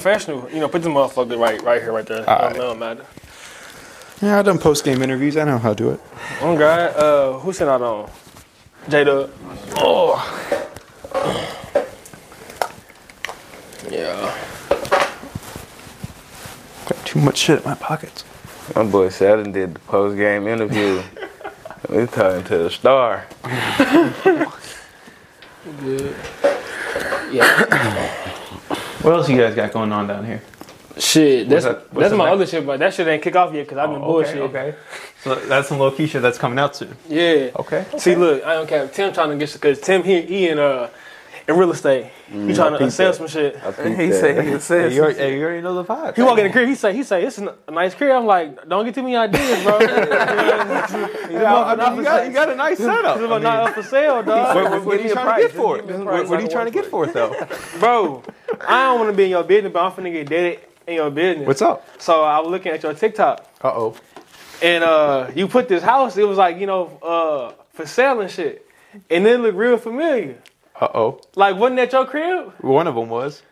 professional. You know, put the motherfucker right, right here, right there. Alright. It don't matter. Yeah, I've done post game interviews. I know how to do it. Oh God, uh, who sent out on? J Dub. Oh. Yeah. Got too much shit in my pockets. My boy said I done did the post game interview. we talking to the star. Good. Yeah. What else you guys got going on down here? Shit, that's that- that's my like? other shit, but that shit ain't kick off yet because I've been bullshit. Oh, okay, okay. So that's some low key shit that's coming out soon. Yeah. Okay. See, look, I don't care. Tim trying to get because Tim he he in uh in real estate. he trying to peeped sell that. some shit. I think He that- said he Hey, said you, already, hey, you already know the vibe. He walk in the crib. He say he say it's a nice crib. I'm like, don't get too many ideas, bro. Yeah, I mean, you, got, you got a nice setup. This I is not up for sale, dog. What, what, what are you me a trying to get for it? give me a What, what are you trying to get for it though? bro, I don't want to be in your business, but I'm finna get dead in your business. What's up? So I was looking at your TikTok, Uh oh. and uh, you put this house. It was like you know uh, for sale and shit, and it looked real familiar. Uh oh. Like wasn't that your crib? One of them was.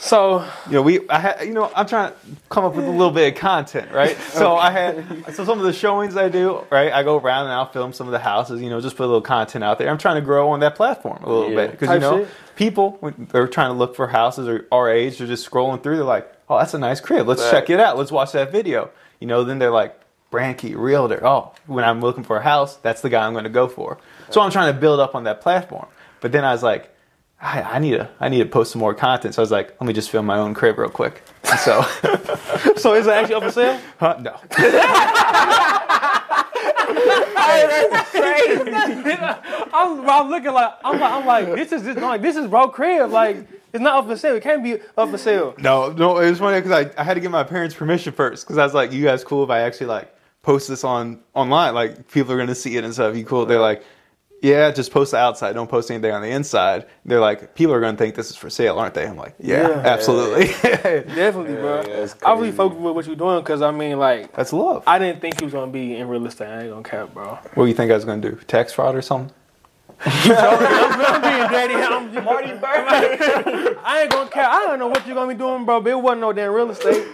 So You know, we, I had, you know, I'm trying to come up with a little bit of content, right? So I had, so some of the showings I do, right? I go around and I'll film some of the houses, you know, just put a little content out there. I'm trying to grow on that platform a little Yeah. bit because you know, shit. people when they're trying to look for houses or our age, they're just scrolling through. They're like, oh, that's a nice crib. Let's Right. check it out. Let's watch that video. You know, then they're like, brand key realtor. Oh, when I'm looking for a house, that's the guy I'm going to go for. So I'm trying to build up on that platform. But then I was like, I, I need to I need to post some more content. So I was like, let me just film my own crib real quick. And so, so is it actually up for sale? huh, no. I'm, I'm looking like I'm like I'm like this is this no, like this is bro crib like it's not up for sale. It can't be up for sale. No, no, it was funny because I, I had to get my parents' permission first because I was like, you guys cool if I actually like post this on online? Like people are gonna see it and stuff. You cool? They're like, yeah, just post the outside. Don't post anything on the inside. They're like, people are gonna think this is for sale, aren't they? I'm like, yeah, Yeah. absolutely. Definitely, bro. yeah, it's I really focused with what you're doing because I mean like That's love. I didn't think you was gonna be in real estate. I ain't gonna cap, bro. What do you think I was gonna do? Tax fraud or something? I'm being daddy. I'm Marty Byrde. I ain't gonna cap. I don't know what you're gonna be doing, bro. But it wasn't no damn real estate.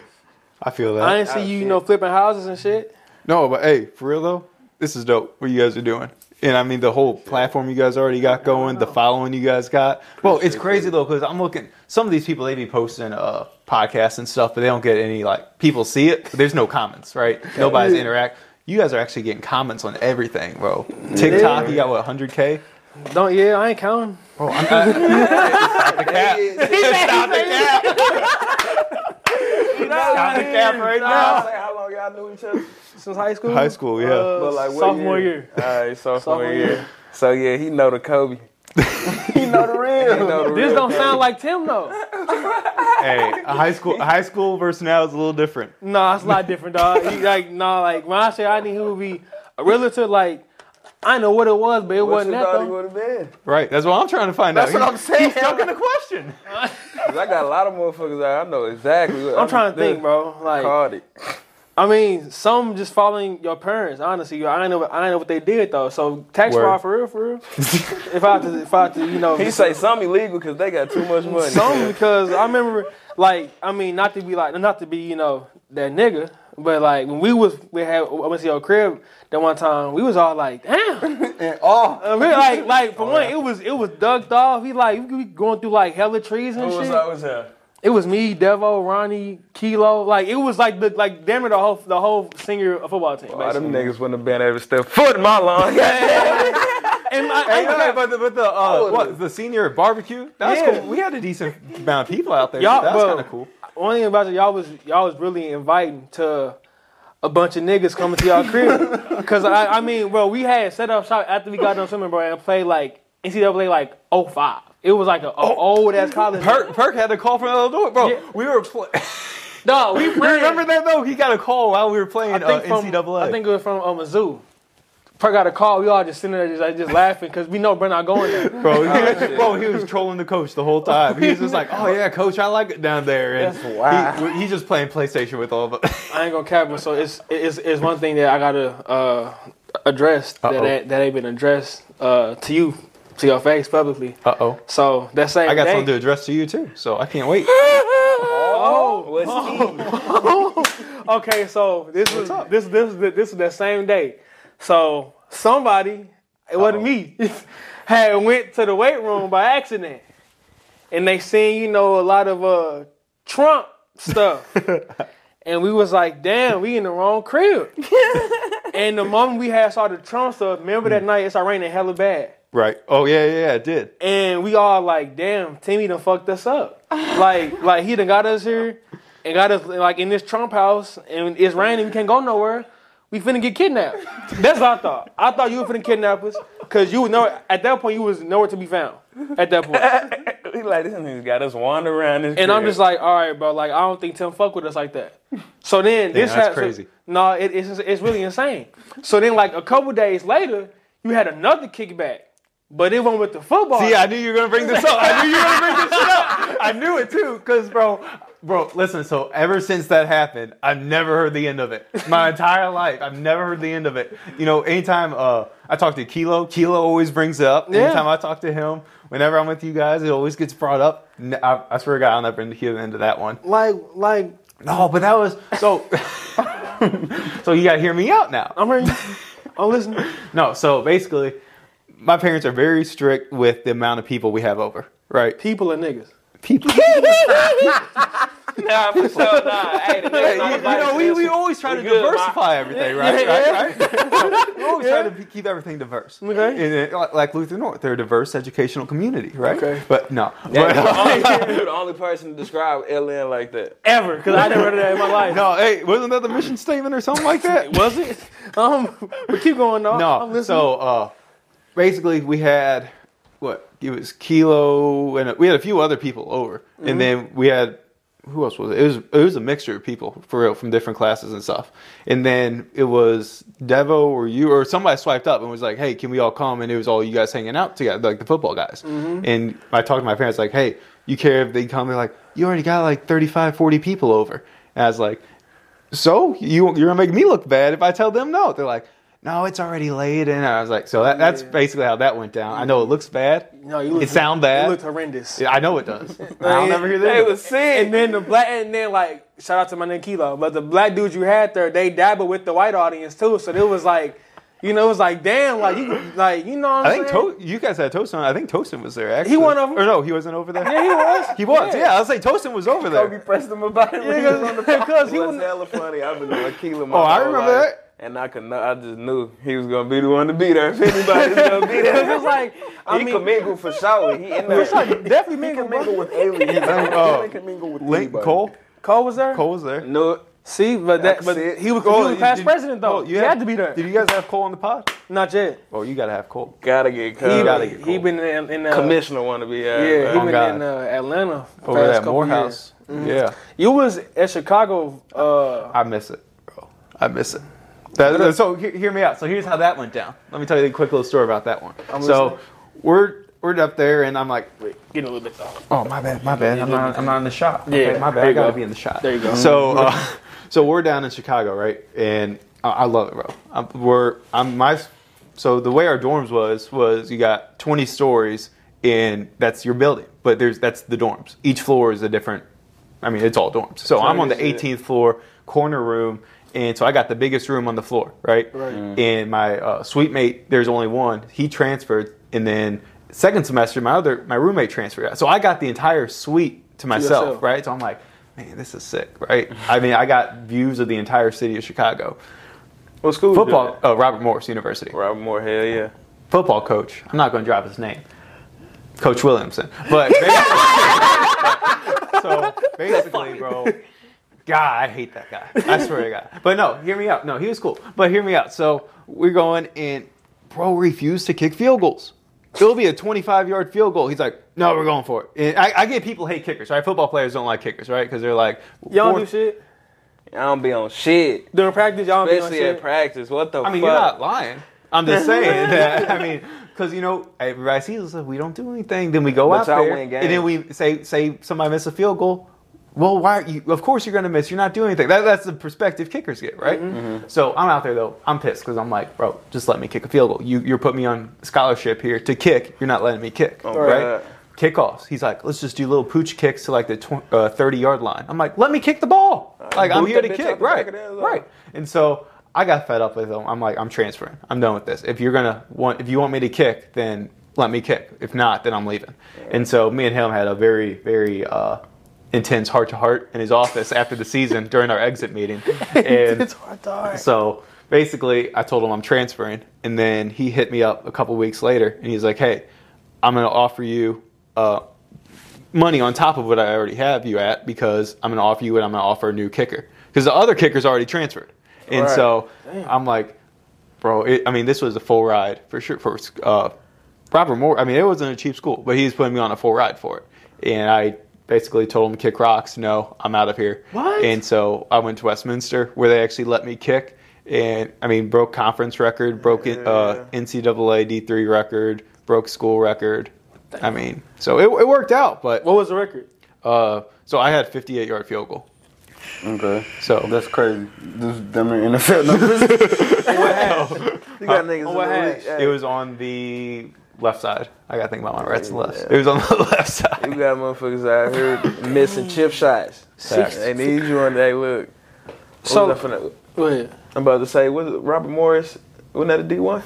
I feel that. I didn't see you, you know, flipping houses and shit. No, but hey, for real though, this is dope. What you guys are doing, and I mean the whole platform you guys already got going, the following you guys got. Well, it's crazy though because I'm looking. Some of these people they be posting uh podcasts and stuff, but they don't get any like people see it. But there's no comments, right? Nobody's interact. You guys are actually getting comments on everything, bro. TikTok, you got what 100k? Don't yeah, I ain't counting. Bro, I'm not. Stop the cap. Stop the cap. Stop the cap right now. How long y'all knew each other? Since high school. High school, yeah. Uh, But like what sophomore year. All right, sophomore, Sophomore year. year. So yeah, he know the Kobe. he know the real. Know the This real don't Kobe. sound like Tim though. Hey, high school, high school versus now is a little different. Nah, it's a lot different, dog. He, like, nah, like when I say I need who would be a realtor, like I know what it was, but it What wasn't you that thought he though. would have been? Right, that's what I'm trying to find That's out. That's what I'm saying. He's stuck in the question. 'Cause I got a lot of motherfuckers out. I know exactly. What, I'm trying to think, bro. Like, Called it. I mean, some just following your parents. Honestly, I ain't know. I ain't know what they did though. So tax fraud for real, for real. if I had to, if I had to, you know, He say some illegal because they got too much money. some because I remember, like, I mean, not to be like, not to be, you know, that nigga, but like when we was, we had, I went to your crib that one time. We was all like, damn. oh, I mean, like, like for one, it was, it was ducked off. He like, we we going through like hella trees and who was shit. that? Was that? It was me, Devo, Ronnie, Kilo. Like it was like the like damn it the whole the whole senior football team. Oh, them niggas wouldn't have been able to step foot in my lawn. And I, Hey, I, hey, but the, but the uh, what the senior barbecue? That was Yeah. cool. We had a decent amount of people out there. Y'all- so that was kind of cool. One thing about it, y'all was y'all was really inviting to a bunch of niggas coming to y'all crib. Cause I I mean, bro, we had set up shop after we got done swimming, bro, and played like NCAA like 05. It was like a, a old ass college. Perk, Perk had a call from Illinois, bro. Yeah. We were playing. No, we played. Remember that though? He got a call while we were playing I think uh, from NCAA. I think it was from uh, Mizzou. Perk got a call. We all just sitting there just like, just laughing because we know we're not going there. bro, he, bro, he was trolling the coach the whole time. He was just like, "Oh yeah, coach, I like it down there." And That's wild. he- he's just playing PlayStation with all of us. I ain't gonna cap it. So it's it's it's one thing that I gotta uh, address that, Uh-oh. that that ain't been addressed uh, to you to your face publicly. Uh oh. So that same I got day, something to address to you too, so I can't wait. Oh, okay, so this was this this this this was that same day. So somebody, it wasn't me, had went to the weight room by accident, and they seen you know a lot of uh Trump stuff, and we was like, damn, we in the wrong crib. and the moment we had saw the Trump stuff, remember that night it started raining hella bad. Right. Oh yeah, yeah, yeah, it did. And we all like, damn, Timmy done fucked us up. like, like he done got us here and got us like in this Trump house, and it's raining, we can't go nowhere. We finna get kidnapped. That's what I thought. I thought you were finna kidnap us, cause you would know at that point you was nowhere to be found. At that point, we like this nigga got us wandering around this. and I'm just like, all right, bro. Like I don't think Tim fuck with us like that. So then this that's hap- crazy. No, it, it's it's really insane. So then like a couple days later, you had another kickback, but it went with the football. See, I knew you were gonna bring this up. I knew you were gonna bring this up. I knew it too, cause bro, bro, listen. So ever since that happened, I've never heard the end of it. My entire life, I've never heard the end of it. You know, anytime uh, I talk to Kilo, Kilo always brings it up. Yeah. Anytime I talk to him, whenever I'm with you guys, it always gets brought up. I swear to God, I'll never hear the end of that one. like like No, but that was so. so you gotta hear me out now. I'm hearing. I'm listening. No, so basically, my parents are very strict with the amount of people we have over. Right? People are niggas. People. nah, for sure, nah. Hey, the Hey, nigga you, you know, we, we always try We to good, diversify everything, right? Yeah, right, right? we always try to be- keep everything diverse. Okay. And, like- like Luther North, they're a diverse educational community, right? Okay. But no. Yeah, But- you're, the only, you're the only person to describe LN like that. Ever, because I never heard of that in my life. no, hey, wasn't that the mission statement or something like that? Was it? Um, but keep going, though. I'm No. listening. So uh, basically, we had what? It was Kilo, and we had a few other people over, Mm-hmm. and then we had who else was it? It was it was a mixture of people for real from different classes and stuff. And then it was Devo or you or somebody swiped up and was like, "Hey, can we all come?" And it was all you guys hanging out together, like the football guys. Mm-hmm. And I talked to my parents like, "Hey, you care if they come?" They're like, "You already got like 35, 40 people over." And I was like, so you you're gonna make me look bad if I tell them no. They're like, no, it's already late, and I was like, so that, that's Yeah. basically how that went down. I know it looks bad. no, you look, it sound bad. You looked horrendous. Yeah, I know it does. I'll never hear that. It was sick. And then the black, and then like, shout out to my nigga Kilo, but the black dudes you had there, they dabbled with the white audience too. So it was like, you know, it was like, damn, like you, like you know, what I'm I think to- you guys had Toastin. I think Toastin was there actually. He wasn't over? Or no, he wasn't over there. Yeah, he was. He was. Yeah, I was like Toastin was over Kobe there. pressed him about it Yeah, was on the because he It was was- hella funny. I've been doing Keelan my Oh, I remember life. that. And I could know, I just knew he was gonna be the one to be there. If anybody's gonna be there, It was like, I he mean, can mingle for sure. He in there. it's like definitely he mingle, can mingle with aliens. Oh. He can mingle with Link anybody. Cole. Cole was there. Cole was there. No, See, but that, but he was, Oh, he was past did- president though. oh, you had to be there. Did you guys have Cole on the pod? Not yet. Oh, you gotta have Cole. gotta get He, gotta get he been in, in uh, Commissioner want to be. Uh, Yeah, he Oh, been God. in uh, Atlanta Over past at couple Morehouse. years. Yeah. You was at Chicago. Uh, I miss it, bro. I miss it. That, so hear, hear me out. So here's how that went down. Let me tell you a quick little story about that one. I'm so listening. we're we're up there, and I'm like, getting a little bit off. oh my bad, my bad. I'm not I'm not in the shot. Yeah, Okay, my bad. there I you gotta go. be in the shot. There you go. So uh, so we're down in Chicago, right? And I, I love it, bro. I'm, we're I'm my so the way our dorms was was you got 20 stories, and that's your building, but there's that's the dorms. Each floor is a different. I mean, it's all dorms. So I'm on the 18th shit. floor, corner room, and so I got the biggest room on the floor, right? Right. And my uh, suite mate, there's only one. He transferred, and then second semester, my other my roommate transferred. So I got the entire suite to myself, yourself. right? So I'm like, man, this is sick, right? I mean, I got views of the entire city of Chicago. What school? Football, doing? uh, Robert Morris University. Robert Morris. Hell yeah. Football coach. I'm not going to drop his name. Coach Williamson. But basically, so basically, bro, God, I hate that guy. I swear to God. But no, hear me out. No, he was cool. But hear me out. So we're going, and bro refused to kick field goals. It'll be a 25 yard field goal. He's like, no, we're going for it. And I, I get people hate kickers, right? Football players don't like kickers, right? Because they're like, Y'all don't do fourth- shit I don't be on shit. during practice. Y'all don't be on Especially at practice. What the I mean, fuck? you're not lying. I'm just saying that. I mean, because you know, everybody sees us. We don't do anything. Then we go But out there, win and then we say say somebody miss a field goal. Well, why? Are you, of course, you're going to miss. You're not doing anything. That, that's the perspective kickers get, right? Mm-hmm. So I'm out there though. I'm pissed because I'm like, bro, just let me kick a field goal. You you're putting me on scholarship here to kick. You're not letting me kick, Oh, right? God. kickoffs. He's like, let's just do little pooch kicks to like the tw- uh, 30 yard line. I'm like, let me kick the ball. Like I'm here to kick, out the back right? of the end zone. Right. And so I got fed up with him. I'm like, I'm transferring. I'm done with this. If you're gonna want, if you want me to kick, then let me kick. If not, then I'm leaving. And so me and him had a very, very uh, intense heart to heart in his office after the season during our exit meeting. And it's hard to hard. so basically, I told him I'm transferring, and then he hit me up a couple weeks later, and he's like, "Hey, I'm going to offer you uh, money on top of what I already have you at because I'm going to offer you and I'm going to offer a new kicker because the other kicker's already transferred." And Right. so I'm like, "Bro, it, I mean, this was a full ride for sure for uh, Robert Morris. I mean, it wasn't a cheap school, but he's putting me on a full ride for it, and I." Basically told him kick rocks. No, I'm out of here. What? And so I went to Westminster where they actually let me kick, and I mean broke conference record, broke it, uh, NCAA D3 record, broke school record. I mean, so it, it worked out, but What was the record? uh, so I had 58 yard field goal. Okay. So That's crazy. This them are NFL numbers. You got niggas what in the hash? it was on the left side. I got to think about my rights and lefts. It was on the left side. You got motherfuckers out here missing chip shots. Facts. They need you on that. Look. So- So I'm about to say, was it Robert Morris? Wasn't that a D one?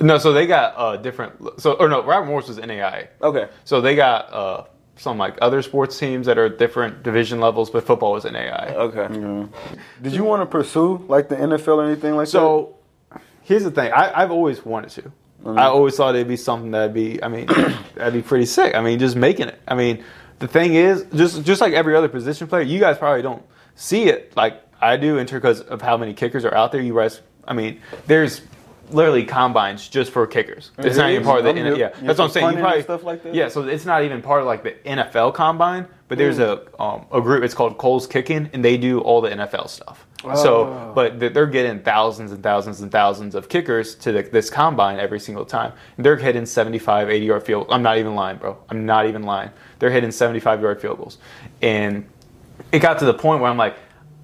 No, so they got uh, different. So or no, Robert Morris was NAIA. Okay. So they got uh, some like other sports teams that are different division levels, but football was NAIA. Okay. Yeah. Did you want to pursue like the NFL or anything like that? So here's the thing. I, I've always wanted to. Mm-hmm. I always thought it'd be something that'd be. I mean, that'd be pretty sick. I mean, just making it. I mean, the thing is, just just like every other position player, you guys probably don't see it like I do, in because of how many kickers are out there. You guys, I mean, there's literally combines just for kickers. It's not even part of the. I'm yeah, Yeah, that's what I'm saying. You probably stuff like that? Yeah, so it's not even part of like the NFL combine, but there's a um, a group. It's called Kohl's Kicking, and they do all the NFL stuff. So, Oh. but they're getting thousands and thousands and thousands of kickers to the, this combine every single time. And they're hitting 75, 80 yard field. I'm not even lying, bro. I'm not even lying. They're hitting 75 yard field goals, and it got to the point where I'm like,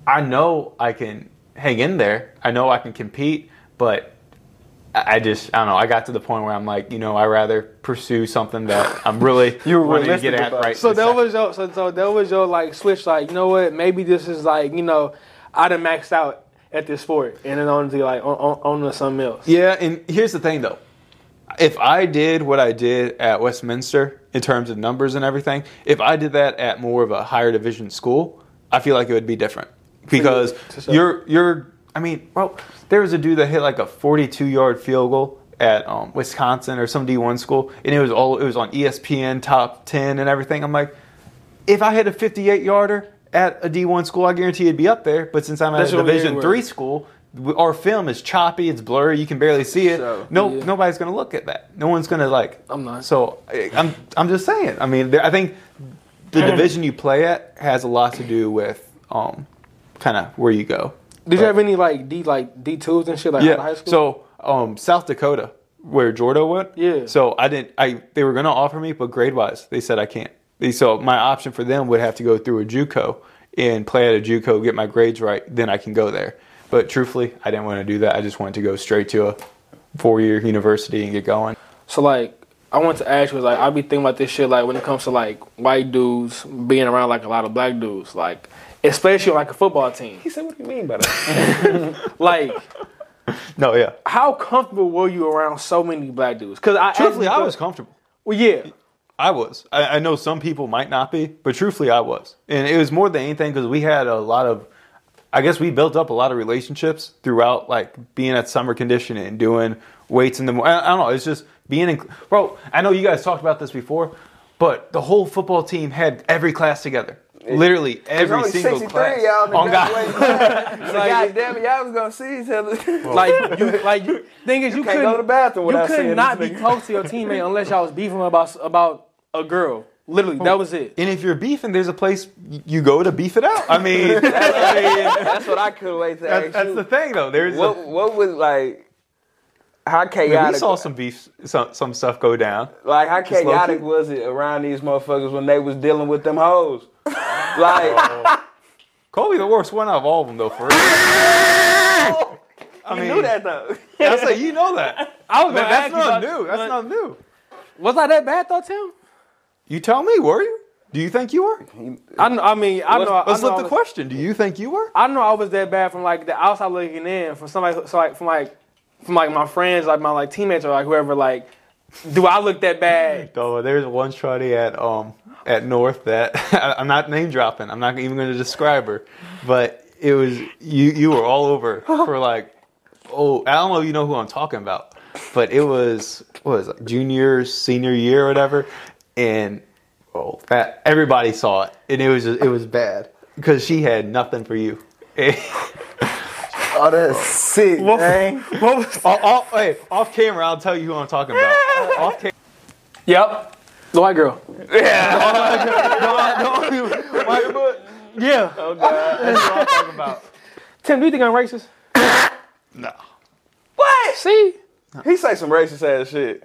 I know I can hang in there. I know I can compete, but I I just I don't know. I got to the point where I'm like, you know, I rather pursue something that I'm really You were wanting to get at about right. So this that second. was your so, so that was your like switch like you know what maybe this is like you know I done maxed out at this sport and then on to like on, on, on to something else. Yeah, and here's the thing though. If I did what I did at Westminster in terms of numbers and everything, if I did that at more of a higher division school, I feel like it would be different. Because you're you're I mean, well, there was a dude that hit like a 42 yard field goal at um, Wisconsin or some D1 school, and it was all it was on ESPN top 10 and everything. I'm like, if I hit a 58 yarder at a D1 school, I guarantee it'd be up there. But since I'm at That's a Division three school, our film is choppy, it's blurry, you can barely see it. So, no, yeah. nobody's gonna look at that. No one's gonna like. I'm not. So I- I'm I'm just saying. I mean, there, I think the division you play at has a lot to do with um, kind of where you go. Did you have any like D like D twos and shit like of high Yeah. school? So um, South Dakota, where Jordo went. Yeah. So I didn't. I they were gonna offer me, but grade wise, they said I can't. They, so my option for them would have to go through a JUCO and play at a JUCO, get my grades right, then I can go there. But truthfully, I didn't want to do that. I just wanted to go straight to a four year university and get going. So like I want to ask you like I be thinking about this shit like when it comes to like white dudes being around like a lot of black dudes like especially like a football team He said, "What do you mean by that?" like No, yeah. how comfortable were you around so many black dudes? Because I Truthfully, I was comfortable. well yeah I was. I, I know some people might not be, but truthfully, I was. And it was more than anything because we had a lot of, I guess we built up a lot of relationships throughout, like being at summer conditioning and doing weights in the morning. I, I don't know. It's just being in, bro. I know you guys talked about this before, but the whole football team had every class together. Literally every single 63 class. y'all in the On God. graduating So, God damn it, y'all was gonna see each other. like you like you thing is you, can't couldn't go to the bathroom you could not be close to your teammate unless y'all was beefing about about a girl literally that was it And if you're beefing, there's a place you go to beef it out. I mean, I mean That's what I couldn't wait to that's, ask that's you. the thing, though. There's a, what what was like? How I mean, chaotic? we saw some beef, some some stuff go down. like how chaotic was it around these motherfuckers when they was dealing with them hoes? Like Kobe the worst one out of all of them, though. For real. I you mean, knew that though. That's like you know that. I was gonna that's not new. That's not new. was I that bad though Tim You tell me, were you? Do you think you were? I, know, I mean, I know. Let's I know flip the question. Do you think you were? I don't know I was that bad from like the outside looking in, from somebody, so like from like from like my friends, like my like teammates or like whoever. Like, do I look that bad? Oh, there's one shorty at um at North that I'm not name dropping. I'm not even going to describe her, but it was you. You were all over for like oh I don't know if you know who I'm talking about, but it was what was it junior senior year or whatever, and oh that everybody saw it and it was just, it was bad because she had nothing for you. Oh, that's sick, man. What was, off, off, hey, off camera, I'll tell you who I'm talking about. off camera. Yep, the white girl. Yeah. Yeah. Oh God, that's what I'm talking about. Tim, do you think I'm racist? No. What? See, He say some racist ass shit.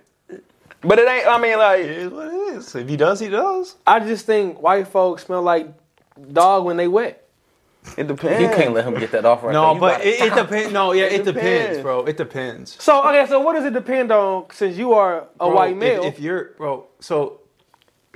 But it ain't. I mean, like is what it is. If he does, he does. I just think white folks smell like dog when they wet. It depends. You can't let him get that off right No, but it, it depends. No, yeah, it, depends. depends. bro. It depends. So okay, so what does it depend on? Since you are a Bro, white if- male, If, you're, bro, so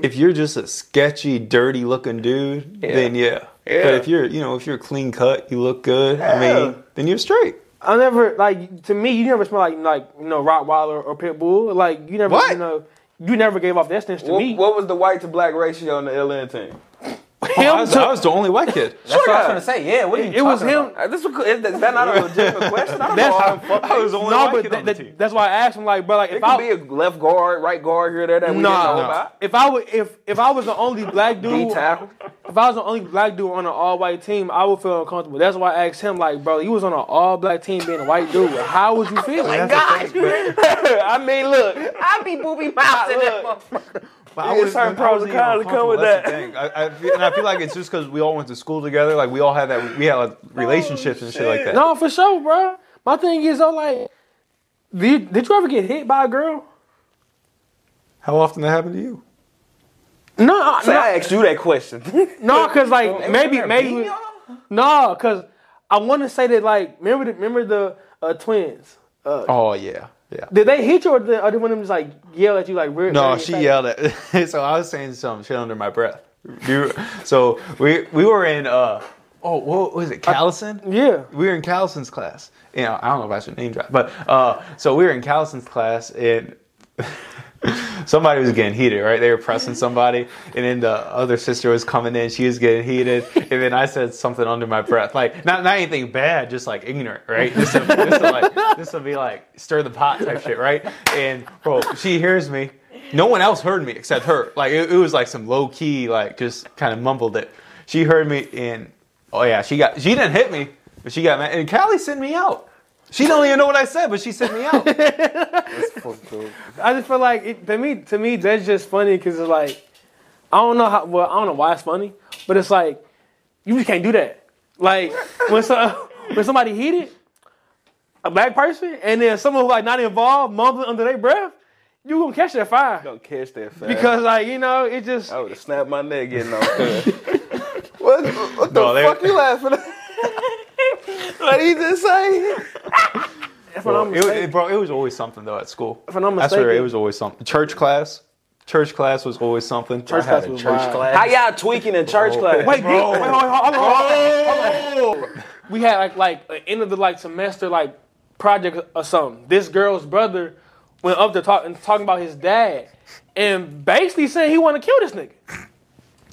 if you're just a sketchy, dirty looking dude, then yeah. Yeah. But if you're, you know, if you're clean cut, you look good. I mean, then you're straight. I never like to me. You never smell like like you know Rottweiler or pit bull. Like you never What? you know you never gave off that stench to What, me. what was the white to black ratio on the LN team? Oh, I, was, I was the only white kid. That's what I was God. gonna say. Yeah, what are you It was him. about? This was, is that not a legitimate question? I don't know. all them fuck I was the only No, white but kid th- on the th- team. that's why I asked him. Like, bro, like It if could I be a left guard, right guard here, there that we Nah. didn't know No. about. if I would if if I was the only black dude, if I was the only black dude on an all white team, I would feel uncomfortable. That's why I asked him. Like, bro, you was on an all black team being a white dude. How would you oh feel? That's the thing, I mean, look. I'd be booby mouth in that motherfucker. But Yeah, I was certain I pros wasn't and cons even that come with that. That's the thing. I, I feel, and I feel like it's just because we all went to school together. Like we all had that. We had like, relationships and shit like that. no, for sure, bro. My thing is though, like, did you, did you ever get hit by a girl? How often that happened to you? No, Say, no, I asked you that question. no, cause like maybe there maybe no, cause I want to say that like remember the, remember the uh, twins. Uh, Oh yeah, yeah. Did they hit you or did, did one of them just like yell at you like weird? No, she yelled at. so I was saying some shit under my breath. You- so we we were in. uh Oh, what was it? Callison. Yeah. we were in Callison's class. You know, I don't know if I should name drop, but uh, so we were in Callison's class and somebody was getting heated, right? They were pressing somebody, and then the other sister was coming in. She was getting heated, and then I said something under my breath, like not not anything bad, just like ignorant, right? This to, this to like this will be like stir the pot type shit, right? And bro, she hears me. No one else heard me except her. Like it, it was like some low key, like just kind of mumbled it. She heard me, and oh yeah, she got she didn't hit me, but she got mad. And Callie sent me out. She don't even know what I said, but she sent me out. I just feel like it, to me, to me, that's just funny because it's like I don't know how. Well, I don't know why it's funny, but it's like you just can't do that. Like when so, when somebody hit it, a black person, and then someone who like not involved mumbling under their breath, you gonna catch that fire Don't catch that fast. because like you know it just. I would have snapped my neck getting on cuz. what, what the No, they- fuck you laughing at? what he just say? If I'm Bro, it, it- bro, it was always something though at school. if I'm not I swear, it was always something. Church class, church class was always something. church class was church wild. class. How y'all tweaking in church oh. class? Wait, bro. Wait, wait, hold on, hold on, hold on. Oh. We had like like an end of the like semester like project or something. This girl's brother went up to talk and talking about his dad, and basically saying he want to kill this nigga.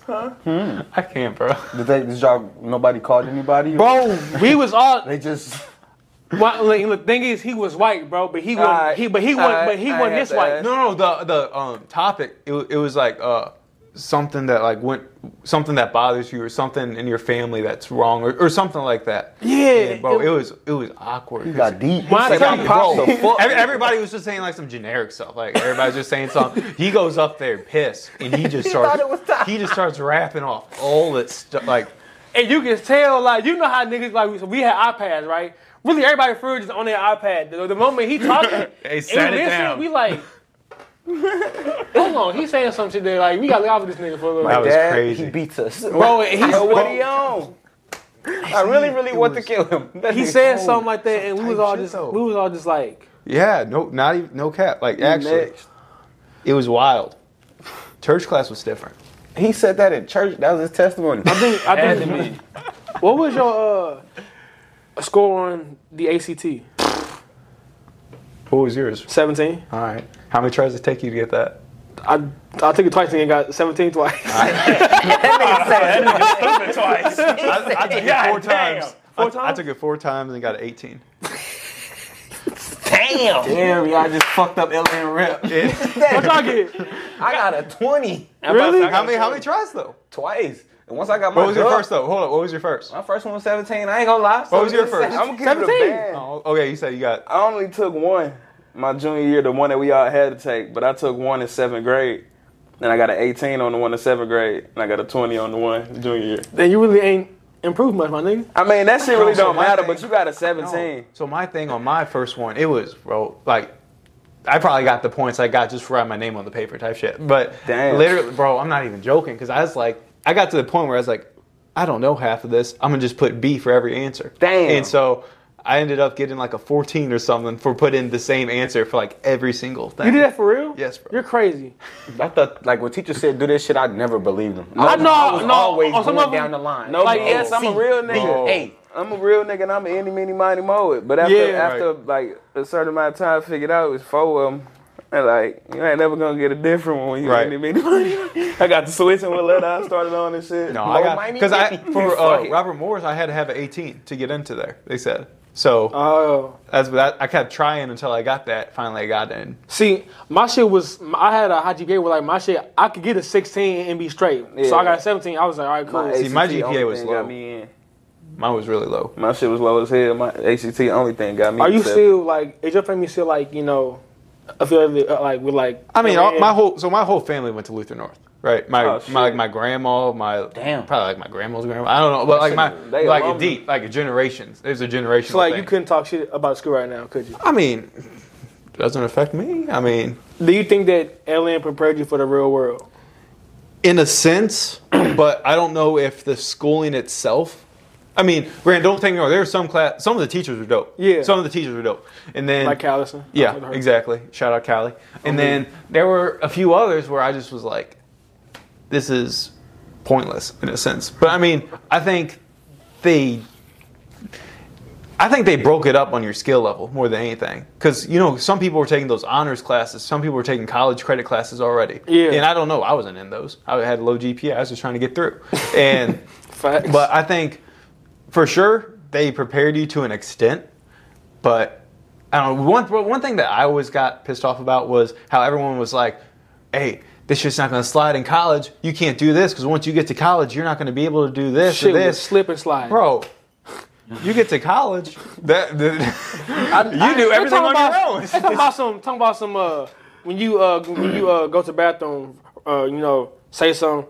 I can't, bro. Did they? Did y'all? Nobody called anybody? Bro, we was all. They just. Well, like, the thing is, he was white, bro, but he wasn't. He, but he wasn't. But he I wasn't this white. ask. No, no, the the um topic it, it was like uh something that like went something that bothers you or something in your family that's wrong or, or something like that. Yeah, bro, it- it was it was awkward. You got deep. When I Like, tell I you, bro, the fuck. Everybody was just saying like some generic stuff. Like everybody's just saying something. He goes up there pissed, and he just starts. thought it was time. he just starts rapping off all that stuff. Like And you can tell, like, you know how niggas, like, we- so we had iPads, right? Really, everybody fridge is on their iPad. The, the moment he talking, They and sat it listen, down. we like, hold on, he's saying some shit that, like, we got to look out for this nigga for a little That bit. was Dad, crazy. He beats us. Bro, and he's, Yo, what he on? I really, really want to kill him. That he said cold. something like that, and we was all just, though. we was all just like, yeah, no, not even no cap. Like actually, Next. it was wild. church class was different. He said that in church. That was his testimony. I think I think. What was your uh, score on the ACT? What was yours? Seventeen. All right. How many tries did it take you to get that? I I took it twice and got seventeen twice. twice. I, I took it four damn. times. I, times? I took it four times and got an 18. Damn. Damn, y'all just fucked up Alien Rip. what y'all get? I got a 20 Really? How many? How many tries though? twice. And once I got my What was your dub- first though? Hold on. What was your first? My first one was 17. I ain't gonna lie. What was your first? I'm gonna give it a 17? band. Oh, okay. You said you got. I only took one my junior year, the one that we all had to take, but I took one in seventh grade. Then I got an 18 on the one in seventh grade, and I got a 20 on the one junior year. Then you really ain't improved much, my nigga. I mean, that shit really so don't my matter, thing- but you got a 17. So my thing on my first one, it was bro, like I probably got the points I got just for writing my name on the paper type shit. But Damn. literally, bro, I'm not even joking because I was like, I got to the point where I was like, I don't know half of this. I'm gonna just put B for every answer. Damn. And so I ended up getting like a 14 or something for putting the same answer for like every single thing. You did that for real? Yes, bro. You're crazy. I thought, like, when teachers said do this shit, I never believed them. I know, I was no, always on some going of them- down the line. No, Like, like, yes, I'm a real nigga. hey i'm a real nigga and I'm an any, mini, mighty, mo it. But after, Yeah. after like a certain amount of time, I figured out it was four of them. And like, you ain't never gonna get a different one when you Right. any, mini, mighty. I got the switch and what letter I started on and shit. No, I got because I for uh, Robert Morris I had to have an 18 to get into there. They said so. Oh. that's that. I kept trying until I got that. Finally, I got in. See, my shit was I had a high GPA where like my shit I could get a 16 and be straight. So I got a 17. I was like, all right, cool. My See, my GPA was thing low. Got me in. Mine was really low. My shit was low as hell. My ACT only thing got me. Are you accepted. still like? Is your family still like you know? Affiliated uh, like with like? I mean, all, my whole so my whole family went to Luther North, right? My Oh, my like my grandma, my Damn. probably like my grandma's grandma. I don't know, but like my They like deep like a generation. There's a generation. So like you couldn't talk shit about school right now, could you? I mean, doesn't affect me. I mean, Do you think that LN prepared you for the real world? in a sense, but I don't know if the schooling itself. I mean, Grant, don't take me wrong. There's some class. Some of the teachers were dope. Yeah. Some of the teachers were dope, and then Like Callison? Yeah, exactly. Shout out Callie. And then there were a few others where I just was like, this is pointless in a sense. But I mean, I think they I think they broke it up on your skill level more than anything. Because, you know, some people were taking those honors classes, some people were taking college credit classes already. Yeah. And I don't know, I wasn't in those. I had a low GPA, I was just trying to get through. And Facts. but I think for sure they prepared you to an extent, but I don't know. One one thing that I always got pissed off about was how everyone was like, "Hey, this shit's not going to slide in college. You can't do this because once you get to college, you're not going to be able to do this shit or was this." slip and slide, Bro, you get to college, that, that you do They everything talking on about, your own. They talking about some talking about some uh when you uh when you uh go to the bathroom uh you know say some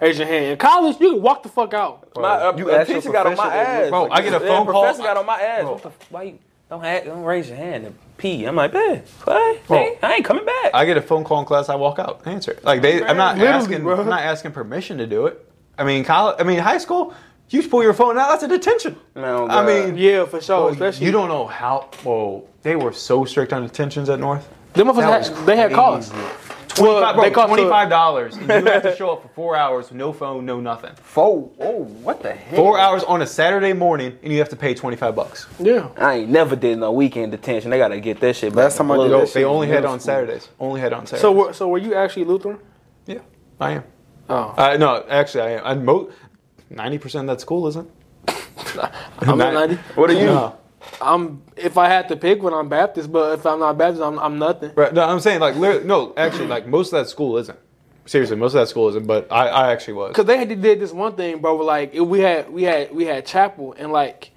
raise your hand in college you can walk the fuck out. My uh, You a teacher got on my ass. Bro, I get a Yeah, phone call- Professor got on my ass. What the f- why you don't have, don't raise your hand and pee? I'm like, man, what? Hey, I ain't coming back. I get a phone call in class, I walk out, answer it. Like they, I'm not Literally, asking, bro. I'm not asking permission to do it. I mean, college, I mean, high school, you just pull your phone out, that's a detention. Man, oh I mean, Yeah, for sure. Bro, especially you don't know how. Whoa, they were so strict on detentions at North. them motherfuckers had, was they had costs. Well, Bro, they cost twenty five dollars, and you have to show up for four hours, no phone, no nothing. Four. Oh, what the hell? Four hours on a Saturday morning, and you have to pay twenty five bucks. Yeah. I ain't never did no weekend detention. They gotta get that shit. Last time I did Yo, that they only had on school. Saturdays. Only had on Saturdays. So were, so were you actually Lutheran? yeah, I am. Oh, Uh, no, actually, I am. I'm mo- ninety percent of that school isn't. I'm not ninety. What are you? No. I'm if I had to pick when I'm Baptist. But if I'm not Baptist, I'm, I'm nothing. Right, no, I'm saying like no, actually, like most of that school isn't. Seriously, most of that school isn't. But I, I actually was. Cause they had did this one thing, bro. where, Like it, we had we had we had chapel and like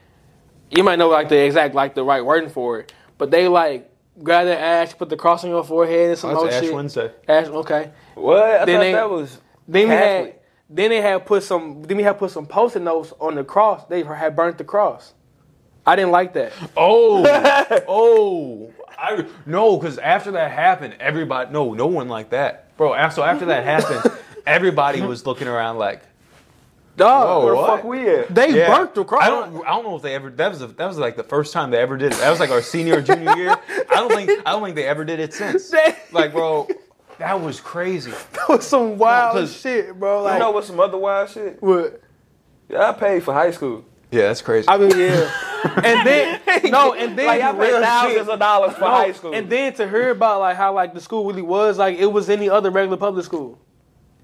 you might know like the exact like the right wording for it, but they like grab their ash, put the cross on your forehead and some That's whole Ash shit. Wednesday. Ash, okay. What? I Then thought they- that was. Then we had then they had put some then we had put some post-it notes on the cross. They had burnt the cross. I didn't like that. Oh, oh, I no, because after that happened, everybody, no, no one like that, bro. af- So after that happened, everybody was looking around like, Dog, Whoa, Where the what? fuck we at? they yeah. burnt the cross. I don't, I don't know if they ever. That was, a, that was like the first time they ever did it. That was like our senior or junior year. I don't think, I don't think they ever did it since. Like, bro, That was crazy. That was some wild 'cause- shit, bro. Like, You know what's some other wild shit? what? Yeah, I paid for high school. Yeah, that's crazy. I mean, yeah. and then no, and then Like I paid thousands shit. of dollars for No, high school. And then to hear about like how like the school really was like it was any other regular public school.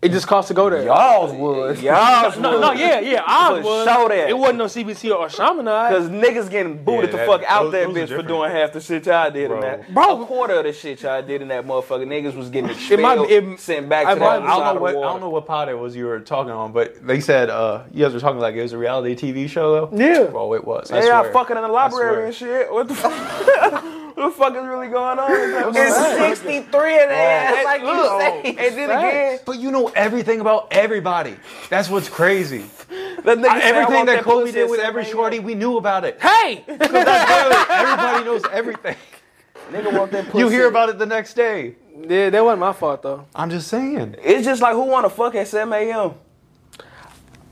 It just cost to go there. Y'all's was. Y'all, No, no, yeah, yeah. I For was. that. It wasn't no CBC or Chaminade. Cause niggas getting booted Yeah, the fuck out those- that those bitch for doing half the shit y'all did in Bro. that. Bro. a quarter of the shit y'all did in that motherfucker. Niggas was getting might expelled, be- it- sent back I to might- that I I don't know what the I don't know what pod it was you were talking on, but they said uh, you guys were talking like it was a reality TV show though. Yeah. Bro, it was. I Yeah, y'all swear. fucking in the library and shit. What the fuck? what the fuck is really going on? It's 63 of that ass, like you look, say. Oh, and then again, But you know everything about everybody. That's what's crazy. that nigga said, I everything want that Kobe pussy did at with every a.m. shorty, we knew about it. hey, Everybody knows everything. Nigga want that pussy. You hear about it the next day. yeah, that wasn't my fault though. I'm just saying. It's just like who want to fuck at 7 a.m.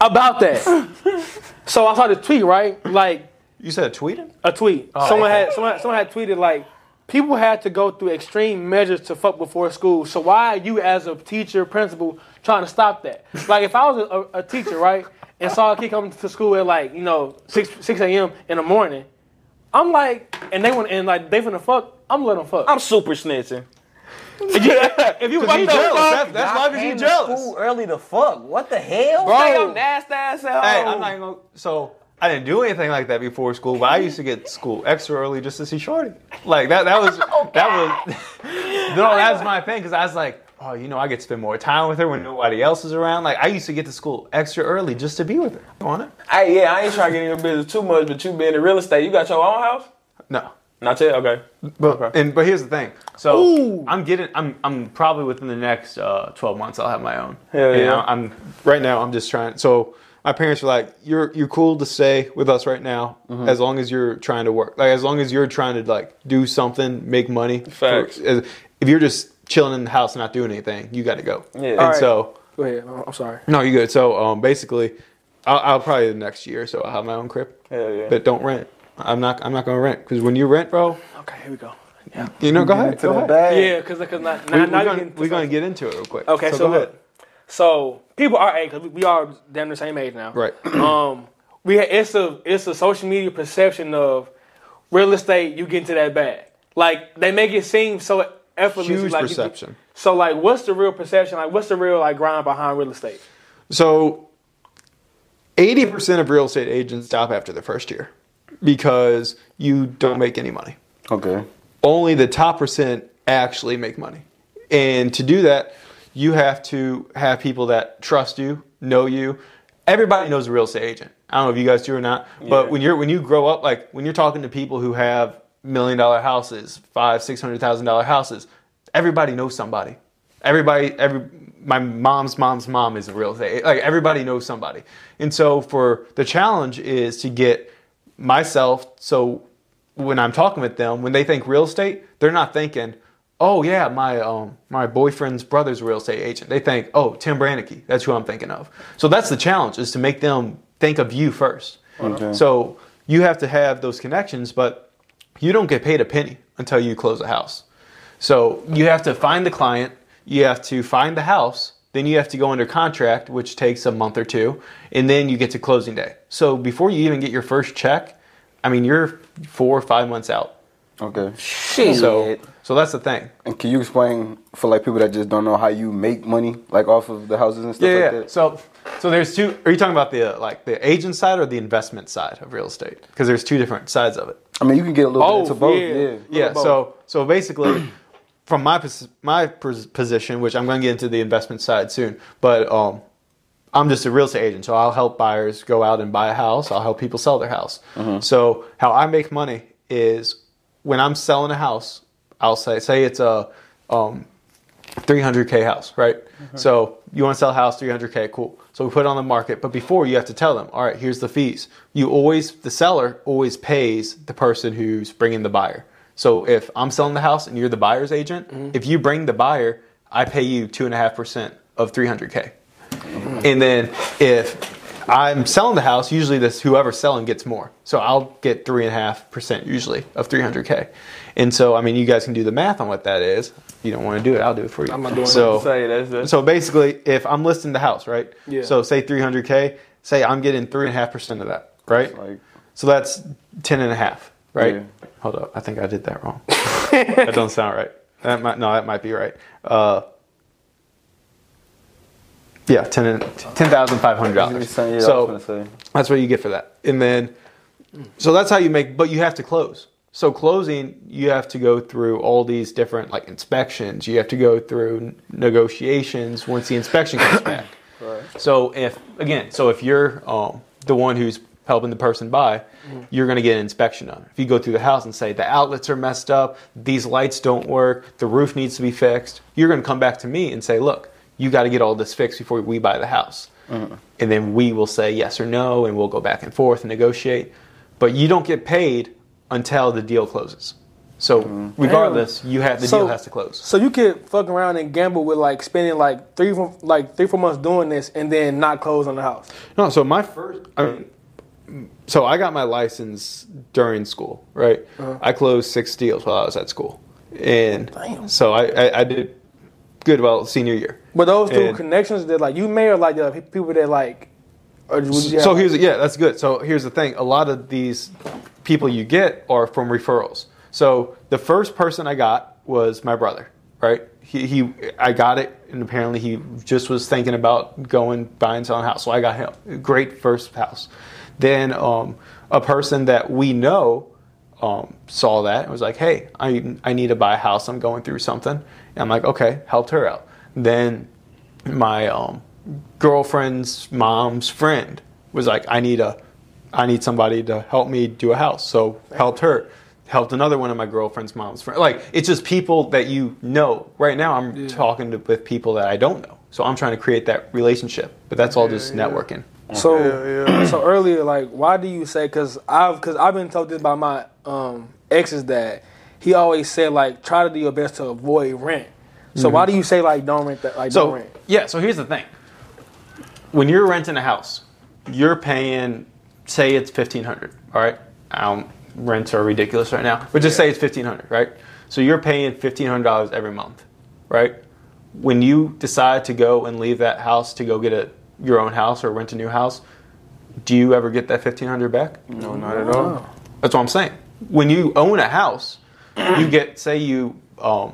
About that. so I saw the tweet right, like You said tweeting? a tweet. Oh, someone okay. had someone, someone had tweeted like people had to go through extreme measures to fuck before school. So why are you as a teacher, principal, trying to stop that? Like if I was a, a teacher, right, and saw a kid coming to school at like you know six six a.m. in the morning, I'm like, and they want and like they finna fuck, I'm letting them fuck. I'm super snitching. if you, if you He fuck jealous. fuck, That's, that's why Came you to jealous. School early to fuck. What the hell? Hey, bro. I'm nasty ass at Hey. I'm not even gonna, so I didn't do anything like that before school, but I used to get school extra early just to see Shorty. Like that that was that was no, that's my thing because I was like, oh, you know, I get to spend more time with her when nobody else is around. Like I used to get to school extra early just to be with her. You want it? Hey, yeah, I ain't trying to get in your business too much, but you being in real estate, you got your own house? No. Not yet? Okay. But and but here's the thing. So Ooh. I'm getting I'm I'm probably within the next uh, 12 months I'll have my own. Hell And yeah. I'm right now I'm just trying. So my parents were like, "You're you're cool to stay with us right now Mm-hmm. as long as you're trying to work. Like as long as you're trying to like do something, make money. for- Facts. as- if you're just chilling in the house and not doing anything, you got to go. Yeah. And Alright. so Go ahead. I'm sorry. no, you good. So um, basically, I'll, I'll probably the next year. So I'll have my own crib, Hell yeah. but don't rent. I'm not I'm not gonna rent because when you rent, bro, Okay, here we go. Yeah. You know, go ahead. Go ahead. bag. Yeah, because because now, We, now, we're now gonna, we're gonna get into it real quick. Okay, so, go look. ahead. So people our age, we are damn the same age now. Right. Um, we ha- it's a it's a social media perception of real estate. You get into that bag. Like they make it seem so effortlessly. Huge like you- perception. so like, what's the real perception? Like, what's the real like grind behind real estate? So, eighty percent of real estate agents stop after the first year because you don't make any money. Okay. Only the top percent actually make money, and to do that, you have to have people that trust you, know you. Everybody knows a real estate agent. I don't know if you guys do or not, but when you're when you grow up, like when you're talking to people who have million dollar houses, five, six hundred thousand dollar houses, everybody knows somebody. Everybody, every my mom's mom's mom is a real estate. Like everybody knows somebody, and so for the challenge is to get myself. So when I'm talking with them, when they think real estate, they're not thinking, "Oh yeah, my um my boyfriend's brother's a real estate agent." They think, "Oh, Tim Brannicky, that's who I'm thinking of." So that's the challenge is to make them think of you first. Okay. So you have to have those connections, but you don't get paid a penny until you close a house. So you have to find the client, you have to find the house, then you have to go under contract, which takes a month or two, and then you get to closing day. So before you even get your first check, I mean you're four or five months out. Okay. So so that's the thing. And can you explain for like people that just don't know how you make money like off of the houses and stuff Yeah, like yeah. that? So so there's two. Are you talking about the uh, like the agent side or the investment side of real estate? Because there's two different sides of it. I mean, you can get a little Both, bit into both. yeah. Yeah. Yeah. both. So so basically, from my pos- my pos- position, which I'm going to get into the investment side soon, but um, I'm just a real estate agent, so I'll help buyers go out and buy a house. I'll help people sell their house. So how I make money is when I'm selling a house, I'll say say it's a um, 300k house, right? So you want to sell a house 300k, cool. So we put it on the market, but before you have to tell them, all right, here's the fees. You always the seller always pays the person who's bringing the buyer. So if I'm selling the house and you're the buyer's agent, if you bring the buyer, I pay you two and a half percent of 300k. And then if I'm selling the house. Usually, this whoever's selling gets more. So I'll get three and a half percent usually of 300k. And so, I mean, you guys can do the math on what that is. If you don't want to do it, I'll do it for you. I'm not doing so, Say that's, that's so basically, if I'm listing the house, right? Yeah. So say 300k. Say I'm getting three and a half percent of that, right? Like, So that's 10 and a half, right? Yeah. Hold up. I think I did that wrong. that don't sound right. That might, no, that might be right. Uh, yeah, 10 and- $10,500. yeah, I was so that's what you get for that. And then, so that's how you make, but you have to close. So closing, you have to go through all these different like inspections. You have to go through negotiations once the inspection comes back. Right. So if again, so if you're um, the one who's helping the person buy, you're going to get an inspection done. If you go through the house and say the outlets are messed up, these lights don't work, the roof needs to be fixed, you're going to come back to me and say, look, you got to get all this fixed before we buy the house. Uh-huh. And then we will say yes or no, and we'll go back and forth and negotiate. But you don't get paid until the deal closes. So mm-hmm. regardless, you have the So- deal has to close. So you could fuck around and gamble with like spending like three, four- like three, four months doing this, and then not close on the house. No, so my first, I mean, so I got my license during school, right? Uh-huh. I closed six deals while I was at school, and Damn. so I, I, I did good well senior year. But those two And- connections that like you may or like the people that like, or would you So here's yeah, that's good. So here's the thing: a lot of these people you get are from referrals. So the first person I got was my brother, right? He, he I got it, and apparently he just was thinking about going buying selling a house. So I got him. Great first house. Then um, a person that we know um, saw that and was like, "Hey, I I need to buy a house. I'm going through something." And I'm like, "Okay," helped her out. Then my um, girlfriend's mom's friend was like, "I need a, I need somebody to help me do a house." So helped her, helped another one of my girlfriend's mom's friend. Like it's just people that you know. Right now, I'm talking to, with people that I don't know. So I'm trying to create that relationship. But that's all just networking. So, so earlier, like, why do you say? Because I've, because I've been told this by my um, ex's dad. He always said like, try to do your best to avoid rent. So why do you say like, don't rent that? Like, don't rent. yeah, so here's the thing. When you're renting a house, you're paying, say it's fifteen hundred. All right, um, rents are ridiculous right now, but just say it's fifteen hundred, right? So you're paying fifteen hundred dollars every month, right? When you decide to go and leave that house to go get a your own house or rent a new house, do you ever get that fifteen hundred back? No, not at all. That's what I'm saying. When you own a house, you get say you um,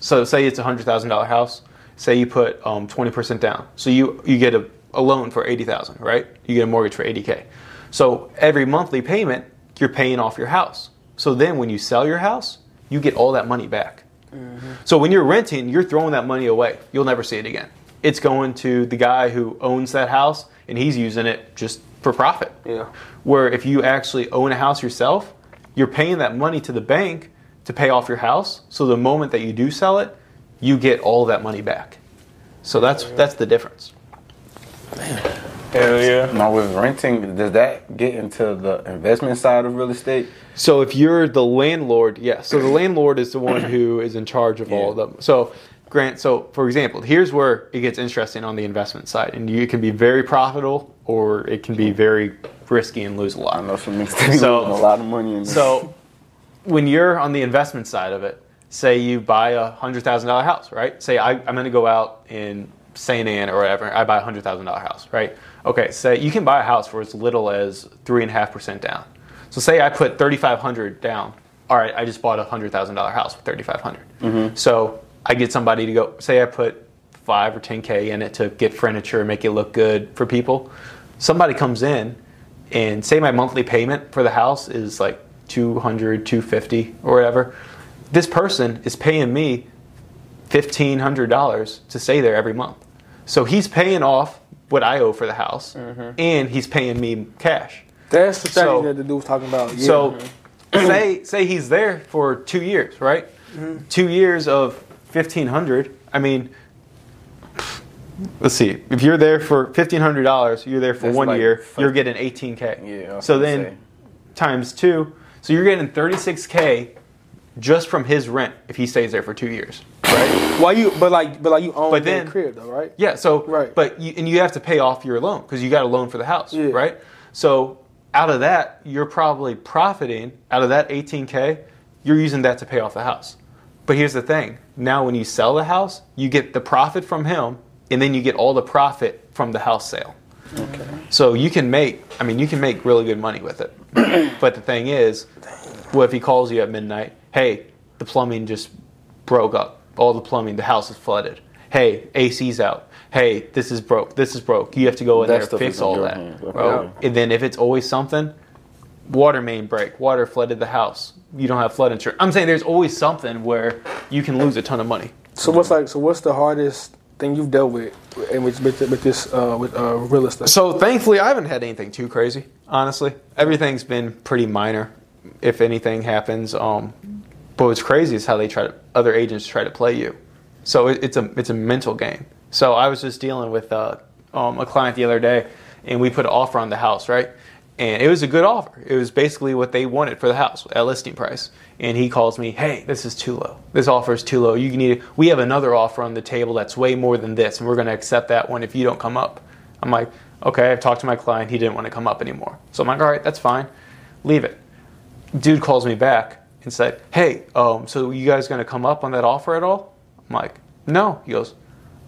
so say it's a hundred thousand dollar house. Say you put um, twenty percent down, so you you get a, a loan for eighty thousand, right? You get a mortgage for eighty k. So every monthly payment, you're paying off your house. So then when you sell your house, you get all that money back. So when you're renting, you're throwing that money away. You'll never see it again. It's going to the guy who owns that house, and he's using it just for profit. Yeah. Where if you actually own a house yourself, you're paying that money to the bank to pay off your house. So the moment that you do sell it, you get all that money back. So that's that's the difference. Hell yeah. Now with renting, does that get into the investment side of real estate? So if you're the landlord, yes. So the landlord is the one who is in charge of all of them. So Grant, so for example, here's where it gets interesting on the investment side, and you can be very profitable or it can be very risky and lose a lot. I know that be So- losing a lot of money in. So when you're on the investment side of it, say you buy a hundred thousand dollar house, right? Say I, I'm going to go out in St. Ann or whatever. I buy a hundred thousand dollar house, right? Okay, say you can buy a house for as little as three and a half percent down. So say I put thirty five hundred down. All right, I just bought a hundred thousand dollar house for thirty five mm-hmm. So I get somebody to go. Say I put five or ten k in it to get furniture, and make it look good for people. Somebody comes in and say my monthly payment for the house is like 200 250 or whatever this person is paying me $1500 to stay there every month so he's paying off what i owe for the house mm-hmm. and he's paying me cash That's the thing So- that the dude was talking about. Yeah. so say say he's there for two years right mm-hmm. two years of 1500 i mean let's see if you're there for $1500 you're there for That's one like year fuck- you're getting 18k Yeah, so then say. times two so you're getting 36k just from his rent if he stays there for two years right? Why you? But like, but like you own But the then- crib though, right? Yeah. So Right. But you, and you have to pay off your loan because you got a loan for the house, Yeah. right? So out of that, you're probably profiting out of that 18k. You're using that to pay off the house. But here's the thing: now when you sell the house, you get the profit from him, and then you get all the profit from the house sale. Okay. So you can make, I mean, you can make really good money with it. but the thing is, what if he calls you at midnight? Hey, the plumbing just broke up. All the plumbing, the house is flooded. Hey, AC's out. Hey, this is broke. This is broke. You have to go in That there and fix all your that, hands. Okay. bro. And then if it's always something, water main break, water flooded the house. You don't have flood insurance. I'm saying there's always something where you can lose a ton of money. So what's like? So what's the hardest thing you've dealt with and with, with, with this uh, with uh, real estate? So thankfully, I haven't had anything too crazy. Honestly, everything's been pretty minor. If anything happens, um, but what's crazy is how they try to other agents try to play you. So it, it's a it's a mental game. So I was just dealing with uh, um, a client the other day, and we put an offer on the house, right? And it was a good offer. It was basically what they wanted for the house at listing price. And he calls me, "Hey, this is too low. This offer is too low. You need. We have another offer on the table that's way more than this, and we're going to accept that one if you don't come up." I'm like, "Okay." I've talked to my client. He didn't want to come up anymore. So I'm like, "All right, that's fine. Leave it." Dude calls me back and said, "Hey, um, so you guys going to come up on that offer at all?" I'm like, "No." He goes,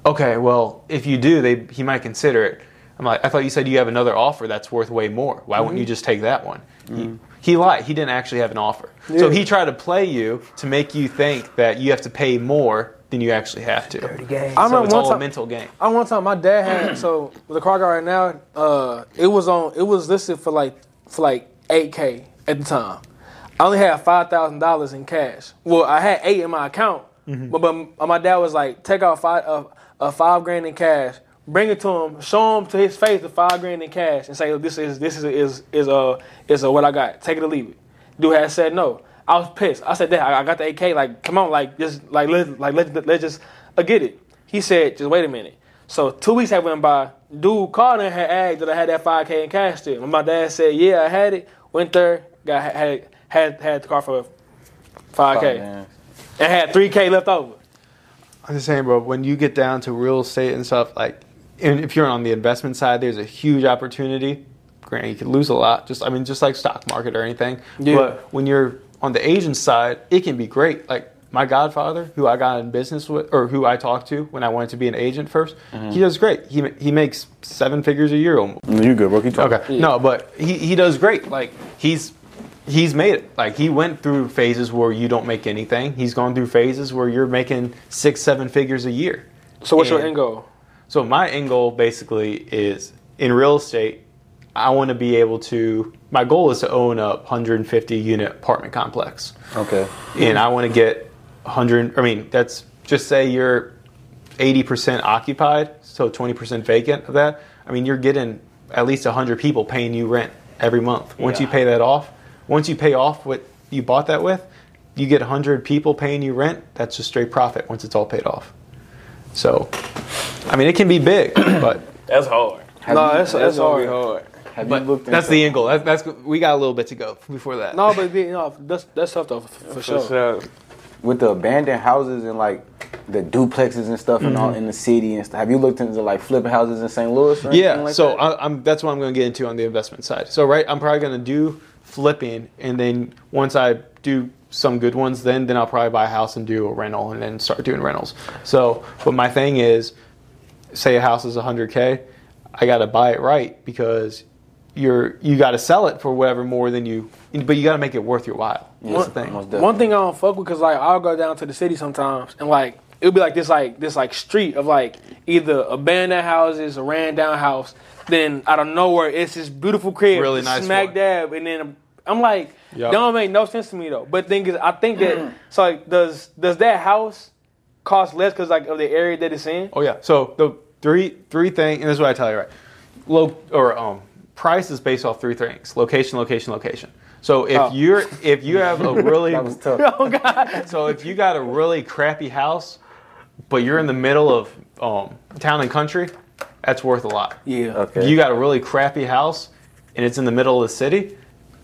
"Okay, well, if you do, they he might consider it." I'm like, "I thought you said you have another offer that's worth way more. Why wouldn't you just take that one?" He, he lied. He didn't actually have an offer. So he tried to play you to make you think that you have to pay more than you actually have to. I So remember it's one all a time- mental game. I remember one time my dad had so the car guy right now, uh, it was on it was listed for like for like eight K at the time. I only had five thousand dollars in cash. Well, I had eight in my account, but, but my dad was like, take out five uh, uh, five grand in cash, bring it to him, show him to his face the five grand in cash, and say this is this is is is uh is uh, what I got. Take it or leave it. Dude had said no. I was pissed. I said, that I I got the AK. Like, come on, like just like let like let let's just uh, get it. He said, just wait a minute. So two weeks had went by. Dude called and had asked that I had that 5K in cash still. And my dad said, yeah, I had it. Went there, got had had had the car for 5K, Man. and had 3K left over. I'm just saying, bro, when you get down to real estate and stuff, like, and if you're on the investment side, there's a huge opportunity. Granted, you could lose a lot, just I mean, just like stock market or anything. Yeah. But when you're on the agent side, it can be great. Like my godfather, who I got in business with, or who I talked to when I wanted to be an agent 1st mm-hmm. he does great. He he makes seven figures a year almost. No, you good, bro. Keep talking. Okay. No, but he, he does great. Like he's he's made it. Like he went through phases where you don't make anything. He's gone through phases where you're making six, seven figures a year. So what's your end goal? So my end goal basically is in real estate. I want to be able to. My goal is to own a 150 unit apartment complex, Okay. and I want to get 100. I mean, that's just say you're 80% occupied, so 20% vacant of that. I mean, you're getting at least 100 people paying you rent every month. Once you pay that off, once you pay off what you bought that with, you get 100 people paying you rent. That's just straight profit once it's all paid off. So, I mean, it can be big, but That's hard. Have no, you, that's That's that's gonna hard. hard. have but you looked that's the end goal. That's, that's we got a little bit to go before that. No, but you know, that's that's tough though for, for sure. Sure. with the abandoned houses and like the duplexes and stuff and all Mm-hmm. in the city and stuff. Have you looked into like flipping houses in St. Louis? Or Yeah, like so that? I, I'm that's what I'm going to get into on the investment side. So right, I'm probably going to do flipping, and then once I do some good ones, then then I'll probably buy a house and do a rental, and then start doing rentals. So, but my thing is, say a house is 100k, I got to buy it right because you're you got to sell it for whatever more than you, but you got to make it worth your while. That's the thing. One thing I don't fuck with because like I'll go down to the city sometimes and like it'll be like this like this like street of like either abandoned houses, a ran down house. Then out of nowhere, it's this beautiful crib, Really nice smack one. dab, and then I'm like, Yup. that don't make no sense to me though. But thing is, I think that so like does does that house cost less because like of the area that it's in? Oh yeah. So the three three thing, and this is what I tell you, right? Low or um, price is based off three things: location, location, location. So if Oh. you're if you have a really tough. Oh God! so if you got a really crappy house, but you're in the middle of um, town and country, that's worth a lot. Yeah. Okay. If you got a really crappy house and it's in the middle of the city, you-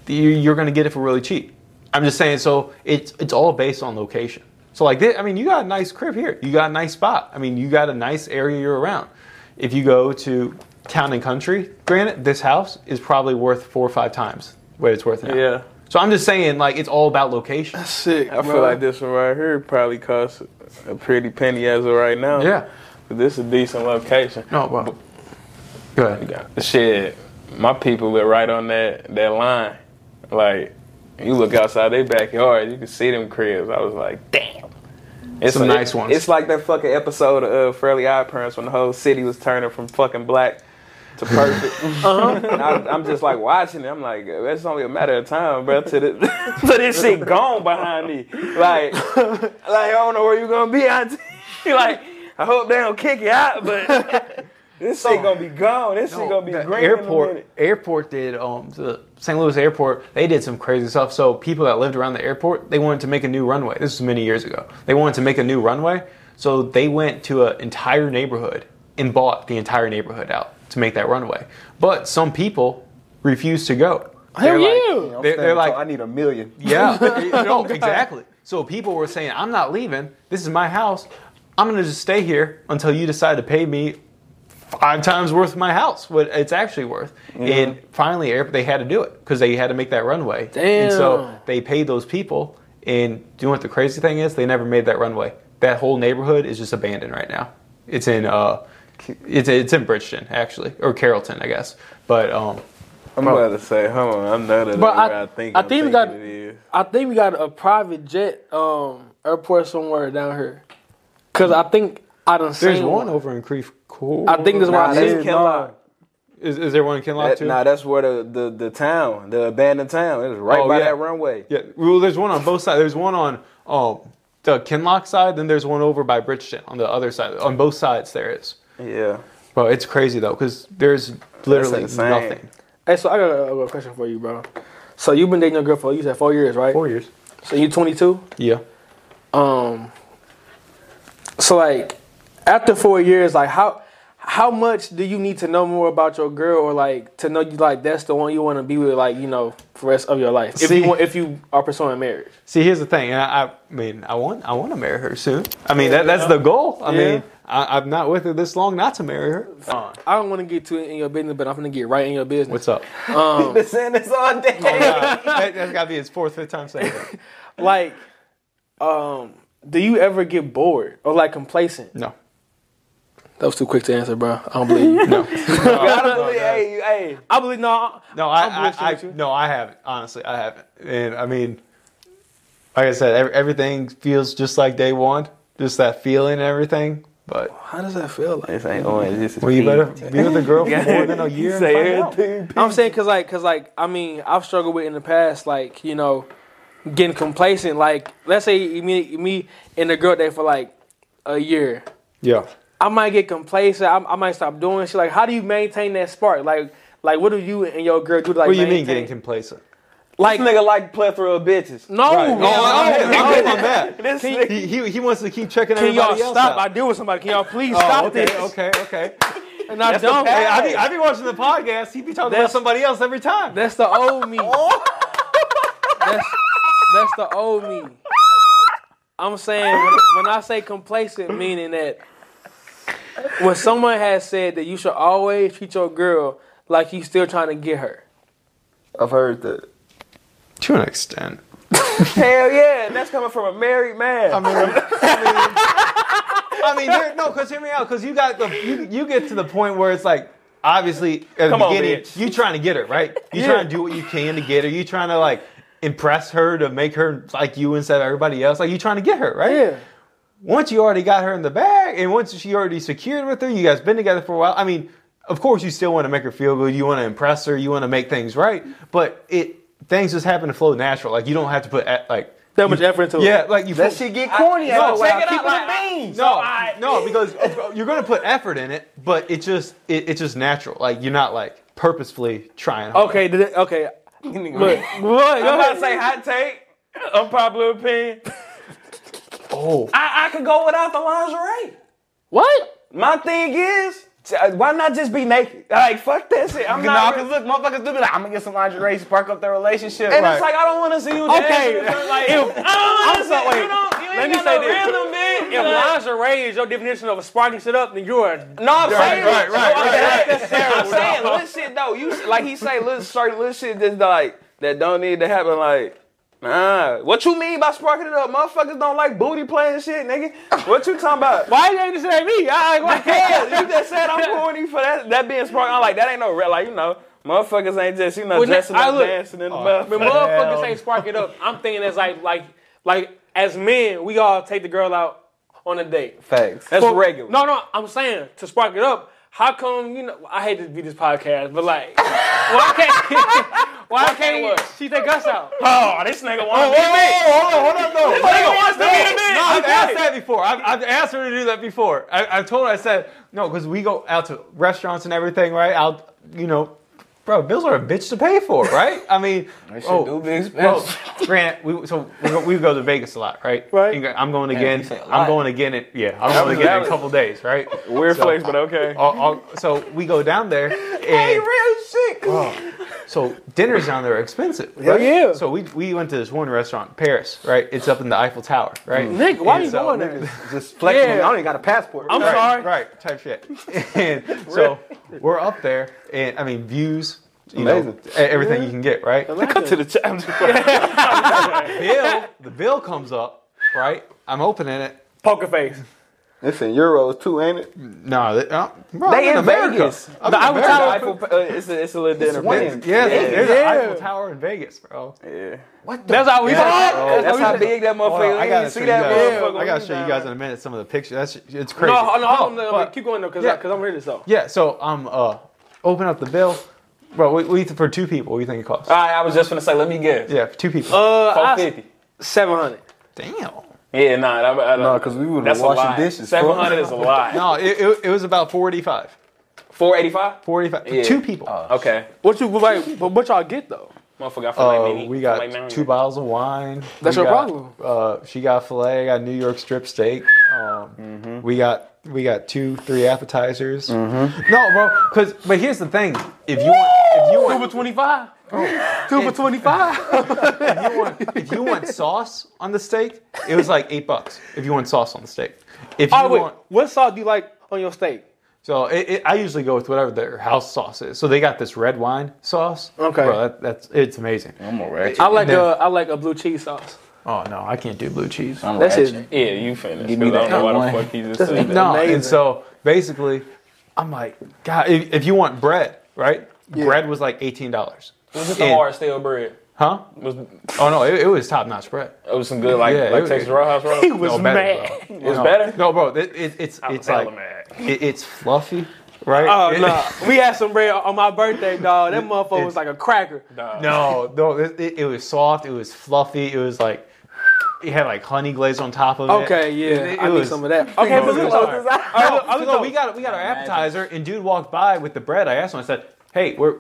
you're going to get it for really cheap. I'm just saying. So it's it's all based on location. So like, this, I mean, you got a nice crib here. You got a nice spot. I mean, you got a nice area you're around. If you go to town and country, granted, this house is probably worth four or five times what it's worth now. Yeah. So I'm just saying, like, it's all about location. That's sick. I feel like this one right here probably costs a pretty penny as of right now. Yeah. But this is a decent location. No, well, go ahead. Shit, my people live right on that that line. Like, you look outside their backyard, you can see them cribs. I was like, damn. It's Some a- nice ones. It's like that fucking episode of uh, Fairly Odd Parents when the whole city was turning from fucking black to perfect. uh-huh. I, I'm just like watching it. I'm like, it's only a matter of time, bro, to, the, to this shit gone behind me. Like, like I don't know where you gonna be, auntie. like, I hope they don't kick you out, but this shit gonna be gone. This shit gonna be the green in a airport airport did um the St. Louis airport they did some crazy stuff so people that lived around the airport they wanted to make a new runway this was many years ago they wanted to make a new runway so they went to an entire neighborhood and bought the entire neighborhood out to make that runway but some people refused to go Hell They're like- yeah. I'm they're, they're like. I need a million. yeah, no, exactly. So people were saying, "I'm not leaving. This is my house. I'm going to just stay here until you decide to pay me five times worth of my house, what it's actually worth." And finally, they had to do it because they had to make that runway. And so they paid those people. And do you know what the crazy thing is? They never made that runway. That whole neighborhood is just abandoned right now. It's in uh, it's it's in Bridgeton actually, or Carrollton, I guess. But um, I'm about to say, hold on, I know that. But ain't where I- I think I I'm think we thinking got- I think we got a private jet um airport somewhere down here. Cause I think I done there's seen one over in Creve Coeur. I think this is why Nah, I that's said Kinloch. Is, is there one in Kinloch That, too? nah, that's where the, the, the town, the abandoned town, is right Oh, by yeah. that runway. Yeah, well, there's one on both sides. There's one on um, the Kinloch side, then there's one over by Bridgeton on the other side. On both sides, there is. Yeah. Bro, it's crazy though, because there's literally nothing. Hey, so I got a, a question for you, bro. So you've been dating your girl for you said four years, right? Four years. So you're 22. Yeah. Um. So like, after four years, like how how much do you need to know more about your girl, or like to know you like that's the one you want to be with, like you know, for the rest of your life? If See- you want, if you are pursuing marriage. See, here's the thing, I, I mean, I want, I want to marry her soon. I mean, that, that's the goal. I Yeah. mean, I, I'm not with her this long not to marry her. I don't want to get too in your business, but I'm gonna get right in your business. What's up? Um, Been saying this all day. that, has got to be his fourth, fifth time saying that. like, um, do you ever get bored or like complacent? No. That was too quick to answer, bro. I don't believe you. No. gotta believe, hey, hey. I believe no. No, I'm I, I, I, no, I haven't. Honestly, I haven't. And I mean, like I said, every, everything feels just like day one, just that feeling and everything. But How does that feel like? This ain't orange. This is well, you pink. better be with a girl for more than a year. and Say find out. everything. I'm saying because like, cause like, I mean, I've struggled with in the past, like you know, getting complacent. Like, let's say me, me and the girl there for like a year. Yeah. I might get complacent. I, I might stop doing shit. Like, how do you maintain that spark? Like, like what do you and your girl do? To, like, What do you mean getting complacent? Like, This nigga like plethora of bitches. no, Right. Oh, no, Oh, I'm no, good no. on that. This Can nigga- He, he, he wants to keep checking Can y'all else stop? I deal with somebody. Can y'all please Oh, stop okay, this? okay, okay. And I That's don't. Hey, I be, I be watching the podcast. He be talking about somebody else every time. That's the old me. Oh. That's that's the old me. I'm saying when, when I say complacent, meaning that when someone has said that you should always treat your girl like you still trying to get her. I've heard that. To an extent. Hell yeah, and that's coming from a married man. I mean, I mean, I mean there, no, because hear me out, because you got the you, you get to the point where it's like obviously at the Come on, beginning bitch. you trying to get her right. You Yeah. trying to do what you can to get her. You trying to like impress her to make her like you instead of everybody else. Like you trying to get her right. Yeah. Once you already got her in the bag, and once she already secured with her, you guys been together for a while. I mean, of course you still want to make her feel good. You want to impress her. You want to make things right. But it things just happen to flow natural. Like you don't have to put like That much effort into it. yeah, like you. That fo- shit get corny no, after check it out, Keep it like, beans. No, no, because you're gonna put effort in it, but it just it, it's just natural. Like you're not like purposefully trying. hard. Okay. Did it, okay. Look. what? I'm about to say hot take, unpopular opinion. Oh, I, I could go without the lingerie. What? My thing is, uh, why not just be naked? Like, fuck that shit. I'm No, not. cause look, motherfuckers do be like, I'm gonna get some lingerie, spark up their relationship. and Right. it's like I don't want to see you Okay. dancing. Like, If- I don't want I'm to see sorry, you. wait. You don't, you let me say no this. rhythm, man. If lingerie is your definition of a sparking shit up, then you're a No, I'm saying, right, right, no, I'm right, saying- I'm saying, little shit though. You like he say, little certain little shit just like that don't need to happen. Like, nah. What you mean by sparking it up? Motherfuckers don't like booty playing shit, nigga. What you talking about? Why you ain't just say me? I, why Yeah, you just said I'm horny for that. That being spark. I'm like that ain't no real. Like you know, motherfuckers ain't just you know Well, dressing up, look- dancing in the oh, When mouth. motherfuckers say spark it up, I'm thinking as like like like as men, we all take the girl out on a date. Facts. That's For- regular. No, no, I'm saying to spark it up. How come you know? I hate to be this podcast, but like, why can't why can't what? she take us out? Oh, this nigga want Oh, to be me. hold on, hold on, no. This nigga wants to be the man. No, I've asked that before. I've, I've asked her to do that before. I, I've told her, I said, no, because we go out to restaurants and everything, right? I'll, you know, bro, bills are a bitch to pay for, right? I mean, oh, do be expensive. Grant, we, so we go, we go to Vegas a lot, right? Right. And I'm going again. a I'm going again. In, yeah, I'm going again that in a couple days, right? Weird So- flex, but okay. So we go down there, and Hey, real shit. so dinners down there are expensive. Right? yeah. So we we went to this one restaurant, Paris, right? It's up in the Eiffel Tower, right? Mm. Nigga, why And you so- going there? Just flexing. Yeah. I don't even got a passport. I'm Right, sorry. right? Type shit. And so we're up there, and I mean views, you Amazing. know, everything you can get, right? Cut to the chat. I'm just playing. Bill, the bill comes up, right? I'm opening it. Poker face. It's in euros too, ain't it? No, they, uh, bro, They I'm in America. Vegas. I'm The in Eiffel America. Tower- Eiffel, uh, it's, a, it's a little dinner. winning. place. Yeah, there's an Eiffel Tower in Vegas, bro. Yeah. What? The That's how we talk. That's how big that Hold on, motherfucker. I is. gotta You show see that guys. motherfucker? I gotta show you guys in a minute some of the pictures. That's it's crazy. No, no, hold on, No, no, but- keep going though, cause, yeah. I, cause I'm ready to talk. Yeah, so I'm uh open up the bill, bro. We, we for two people. What do you think it costs? All right, I was just gonna say, let me guess. yeah, for two people. Uh, Four I, fifty. seven hundred. Damn. Yeah, nah, that, I, No, because we would that's have a washing lot. dishes. Seven fuck. hundred is a lot. No, it, it, it was about 45. Four eighty five. 45 for Yeah. two people. Okay. What you like? But what y'all get though? Motherfucker, I feel Uh, mini. we got like nine. two bottles of wine. That's We your got, problem. Uh, she got filet. I got New York strip steak. Um, We got we got two, three appetizers. Mm-hmm. No, bro. Cause but here's the thing: if you want, if you want Two for twenty five. Two for twenty five. if you want, if you want sauce on the steak, it was like eight bucks. If you want sauce on the steak, if you Oh wait, want, what sauce do you like on your steak? so it, it, I usually go with whatever their house sauce is. So they got this red wine sauce. Okay. bro, that, that's it's amazing. I'm a ratchet. I like then- a I like a blue cheese sauce. Oh no, I can't do blue cheese. I'm That shit- ratchet. Yeah, you finished. Give me 'cause I don't that know why one. the fuck he just said that. No, Amazing. and so basically, I'm like, God, if, if you want bread, right? Bread was like eighteen dollars. Was it the And- hard stale bread? Huh? Was Oh no, it, it was top notch bread. it was some good like Yeah, like it- Texas Roadhouse roll? He was No, better, mad. bro. It was no, better. No, bro, it, it, it's I was it's like mad. it, it's fluffy, right? Oh no, we had some bread on my birthday, dog. That motherfucker was like a cracker. Nah. No, no, it, it, it was soft. It was fluffy. It was like it had like honey glaze on top of it. Okay, yeah, It, it I need some of that. Okay, but it was look, look, I look, look, we got we got our appetizer, and dude walked by with the bread. I asked him. I said, "Hey, where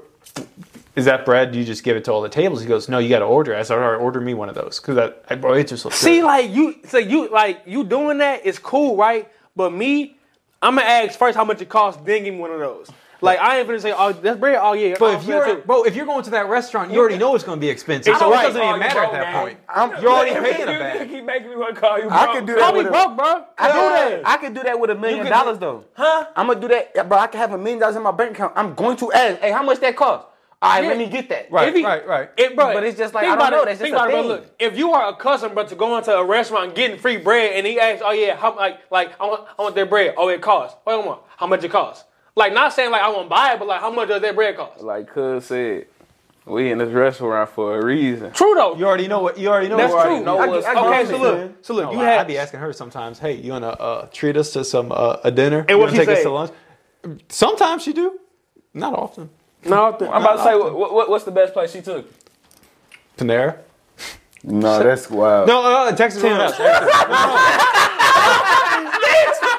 is that bread? Do you just give it to all the tables?" He goes, "No, you got to order." I said, "All right, order me one of those because that I, bro, it just looks See, good. like you, so you like you doing that is cool, right? But me, I'm gonna ask first how much it costs, then give me one of those. Like I ain't gonna say, oh, that's bread. Oh yeah. But oh, if you're that's bro, if you're going to that restaurant, you already know it's going to be expensive. It's So it doesn't Oh, even you matter at that man. point. I'm, You're already You- paying you- a bag. You keep making me want to call you. I broke. could do that. call that me with a, broke, bro. I do that. I could do that with a million dollars though. Huh? I'm gonna do that, yeah, bro. I can have a million dollars in my bank account. I'm going to ask, hey, how much that cost? All right, Yeah. let me get that. Right, he- right, right. It, bro, But it's just like, I don't about know, it, that's think just a about it, bro. thing. Look, if you are accustomed, bro, to going to a restaurant and getting free bread, and he asks, "Oh yeah, how like like I want I want their bread. Oh, it costs. Wait a minute, how much it costs? Like not saying like I want to buy it, but like how much does that bread cost? Like Cuz said, we in this restaurant for a reason. True though. You already know what you already know. That's what true. know I, what's I, I okay, get so look, so look, No, you I- had I'd be asking her sometimes, "Hey, you wanna uh, treat us to some uh, a dinner? And you what wanna she take us to lunch?" Sometimes she do, not often. Not often. I'm about to say, what, what, what's the best place she took? Panera. No, that's wild. No, uh, Texas Roadhouse.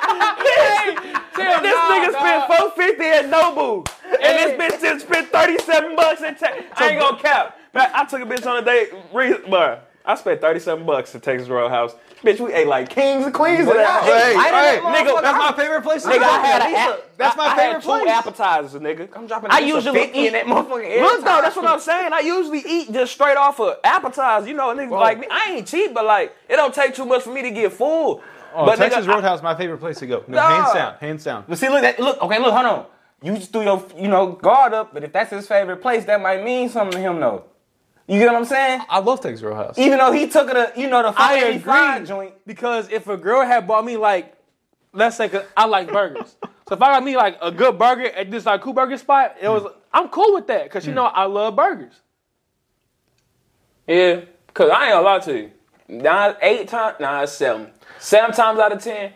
this nigga spent 450 at Nobu, and this bitch just spent 37 bucks in Texas. I ain't gonna cap. But I took a bitch on a date, bruh. I spent 37 bucks at Texas Roadhouse. Bitch, we ate like kings and queens in that house. Hey, I hey, nigga, that's my favorite place. to Nigga, go. I had a- a, a- that's my I favorite had two place. appetizers, nigga. I'm dropping. I a piece of usually 50 eat that motherfucking. every Look though, that's what I'm saying. I usually eat just straight off of appetizers. You know, niggas like me. I ain't cheap, but like it don't take too much for me to get full. Oh, but Texas nigga, I- Roadhouse, my favorite place to go. No, Nah. hands down, hands down. But see, look, that, look, okay, look, hold on. You just threw your, you know, guard up, but if that's his favorite place, that might mean something to him, though. You get what I'm saying? I love Texas Roadhouse. Even though he took it, a, you know, the I 585 joint. Because if a girl had bought me like, let's say, I like burgers. so if I got me like a good burger at this like cool burger spot, it was hmm. I'm cool with that because you hmm. know I love burgers. Yeah, cause I ain't gonna lie to you. Nine, eight times, nah, it's seven. Seven times out of ten,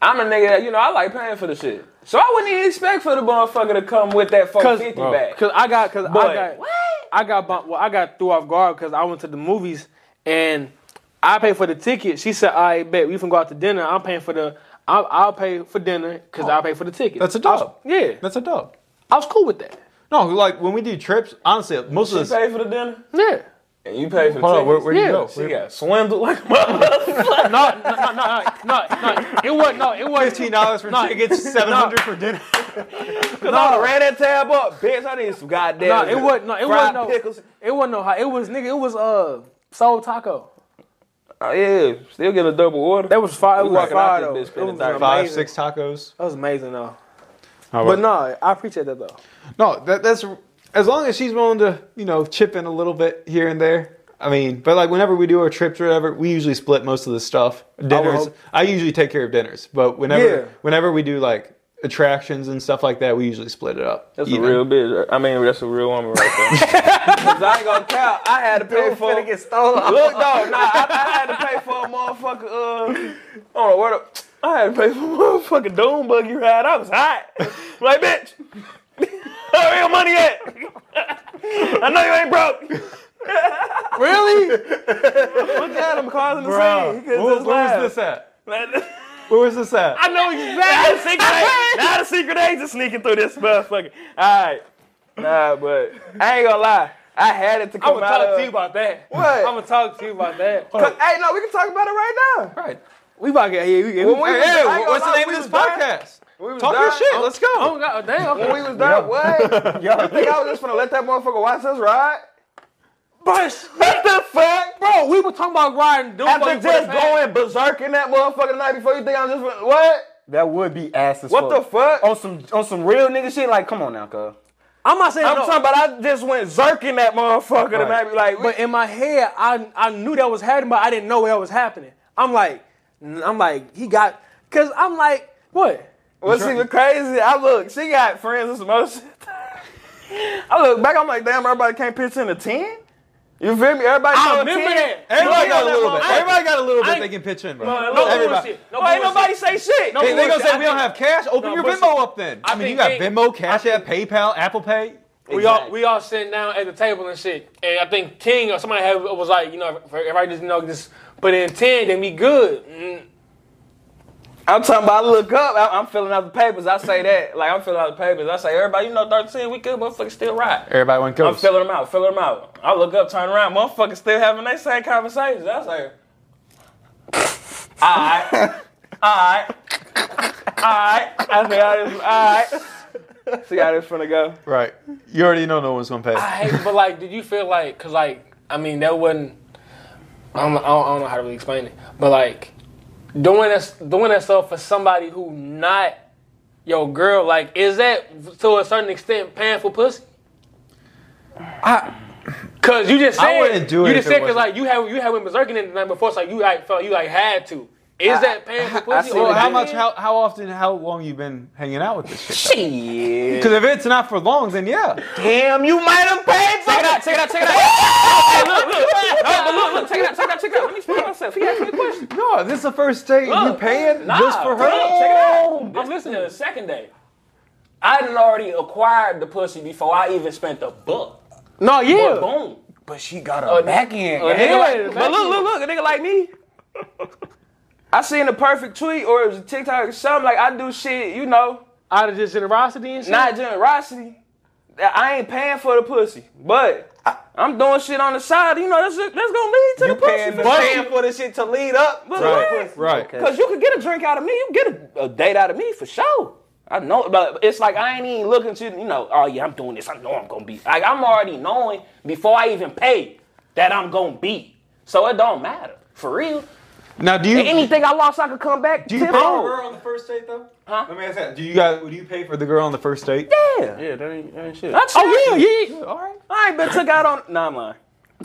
I'm a nigga that you know I like paying for the shit. So I wouldn't even expect for the motherfucker to come with that 450 Cause, back. cause I got, cause I But- got, I got, bumped- well, I got threw off guard because I went to the movies and I paid for the ticket. She said, "I bet we can go out to dinner. I'm paying for the, I'll, I'll pay for dinner because I'll pay for the ticket." That's a I was- dub. yeah, That's a dub. I was cool with that. No, like when we do trips, honestly, most She of this. pay for the dinner, Yeah. And you pay for the Hold on, tickets. where, where do Yeah, you go? She got swindled like a motherfucker. No, no, no, no, no, no. It wasn't. No, it wasn't. Fifteen dollars for No. tickets, seven hundred for dinner. Cause I ran that tab up, bitch. I need some goddamn. No, it wasn't. No, it wasn't. No, pickles. it wasn't no. high. It was nigga. It was uh soul taco. Oh yeah, still get a double order. That was fire. It We was walking out this though. bitch It was Five, amazing. six tacos. That was amazing though. Oh, But no, I appreciate that though. No, that, that's as long as she's willing to, you know, chip in a little bit here and there. I mean, but like whenever we do our trips or whatever, we usually split most of the stuff. Dinners, hope- I usually take care of dinners, but whenever Yeah. whenever we do like attractions and stuff like that, we usually split it up. That's even. a real bitch. I mean, that's a real woman right there. Cause I ain't gonna count. I had to pay for. Finna get stolen. Look, though, nah, I, I had to pay for a motherfucker. Uh, I don't know where the. I had to pay for a motherfucking doom buggy ride. I was hot. like, bitch, where your money at? I know you ain't broke. Really? Look at him causing the scene. He Where, where was this at? Man, Where was this at? I know Now the exactly. secret agent, now the secret agent sneaking through this motherfucker. All right, nah, but I ain't gonna lie. I had it to come out. I'm gonna out talk of. to you about that. What? I'm gonna talk to you about that. Hey, no, we can talk about it right now. Right. We about to get here. We, we, When we Hey, was- hey, I ain't gonna what's the name of this was done. podcast? We was Talk your done. shit. Let's go. Oh God, damn. When we was done, what? You think I was just gonna let that motherfucker watch us ride? But What the fuck? bro, we were talking about riding. Doom After buggy just the past- going berserk in that motherfucker the night before, you think I'm just what? That would be ass as What the fuck. fuck? On some, on some real nigga shit, like, come on now, cuz. I'm not saying I'm no, talking about I just went zerking that motherfucker the Right. night like. But in my head, I I knew that was happening, but I didn't know that was happening. I'm like, I'm like, he got, cause I'm like, what? What's even crazy? I look, she got friends with some other shit. I look back, I'm like, damn, everybody can't pitch in a 10? You feel me? Everybody I throw a remember 10? that. Everybody got a know little bit. Everybody got a little bit ain't- they can pitch in, bro. No, No, no everybody. bullshit. No Well, ain't nobody say shit. No Hey, they gonna say I we don't have cash. Open No, your bullshit. Venmo up then. I, I mean, you got they- Venmo, Cash App, PayPal, Apple Pay. We all we all sitting down at the table and shit, and I think King or somebody had, was like, you know, if everybody just you know just put in ten, then we good. Mm. I'm talking about I look up, I- I'm filling out the papers. I say that. Like, I'm filling out the papers. I say, everybody, you know, 13, we good, motherfucker still right. Everybody went I'm filling them out, filling them out. I look up, turn around, motherfuckers still having their same conversations. I say, alright, alright, alright. I say, alright. See how this finna go. Right. You already know no one's gonna pay. I hate, but like, did you feel like, cause like, I mean, that wasn't. I don't, I don't, I don't know how to really explain it, but like, doing that, doing that stuff for somebody who not your girl, like, is that to a certain extent paying for pussy? I, Cause you just I said wouldn't do it you just said cause like you had you had went berserking in the night before, so like, you like felt you like had to. Is that paying for pussy? or well, how much? How, how often? How long you been hanging out with this shit? Shit. Because if it's not for long, then yeah. Damn, you might have paid for Check it out, check it out, check it out. Hey, look, look. No, but look, look, check it out, check it out, check it out. Let me explain myself. He asked me a question. No, this is the first date. you paying nah, just for her? look, check it out. I'm I'm listening. listening. The second day, I done already acquired the pussy before I even spent the buck. No, yeah. Boom. But she got a back end. A gang. nigga like, but look, look, look, a nigga like me. I seen a perfect tweet or it was a TikTok or something like I do shit, you know, Out of just generosity and shit. not generosity. I ain't paying for the pussy, but I'm doing shit on the side. You know, that's that's gonna lead to You the pussy. paying, for paying sure. for the shit to lead up. But to right. pussy. Right. Cause you could get a drink out of me, you get a, a date out of me for sure. I know, but it's like I ain't even looking to you know. Oh yeah, I'm doing this. I know I'm gonna be like I'm already knowing before I even pay that I'm gonna be. So it don't matter for real. Now, do you Anything I lost, I could come back. do you pay for the girl on the first date though? Huh? Let me ask that. Do you guys do you pay for the girl on the first date? Yeah. Yeah, that ain't, that ain't shit. That's Oh yeah, yeah. yeah. All right. I ain't been took out on. Nah, I'm lying.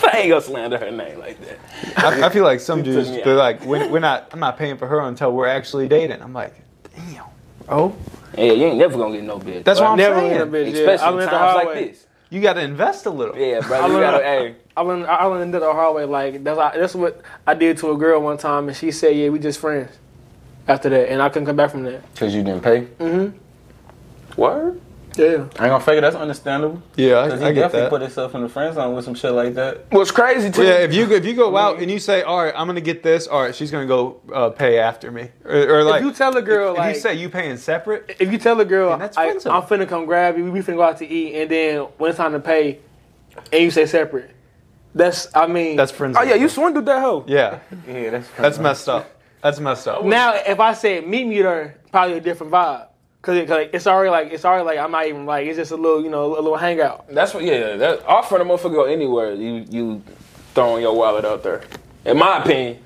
I ain't gonna slander her name like that. I, I feel like some dudes they're like, we're, we're not. I'm not paying for her until we're actually dating. I'm like, damn. Oh, Yeah, you ain't never gonna get no bitch. That's bro. what I'm Never saying. in a bitch. Yeah. I Especially learned in the times hard like way. this. you got to invest a little. Yeah, bro. You gotta, hey. I learned, I learned it the hard way. Like that's that's what I did to a girl one time, and she said, "Yeah, we just friends." After that, and I couldn't come back from that. Cause you didn't pay. Mm-hmm. Word? Yeah. I ain't gonna fake it. That's understandable. Yeah, Cause I, he I get definitely that. put himself in the friend zone with some shit like that. What's crazy too? yeah, if you if you go out and you say, all right, I'm gonna get this. All right, she's gonna go uh, pay after me, or, or like if you tell a girl if like, you say you paying separate, if you tell a girl, And that's I, I'm zone. finna come grab you, we finna go out to eat, and then when it's time to pay, and you say separate, that's I mean, that's friends. Oh yeah, you swindled that hoe. Yeah, Yeah, that's that's messed up. That's messed up. now if I said meet me there, probably a different vibe. Cause, it, 'cause it's already like it's already like I'm not even like it's just a little you know a little hangout. That's what. Yeah, that offering a motherfucker go anywhere. You you throwing your wallet out there. In my opinion.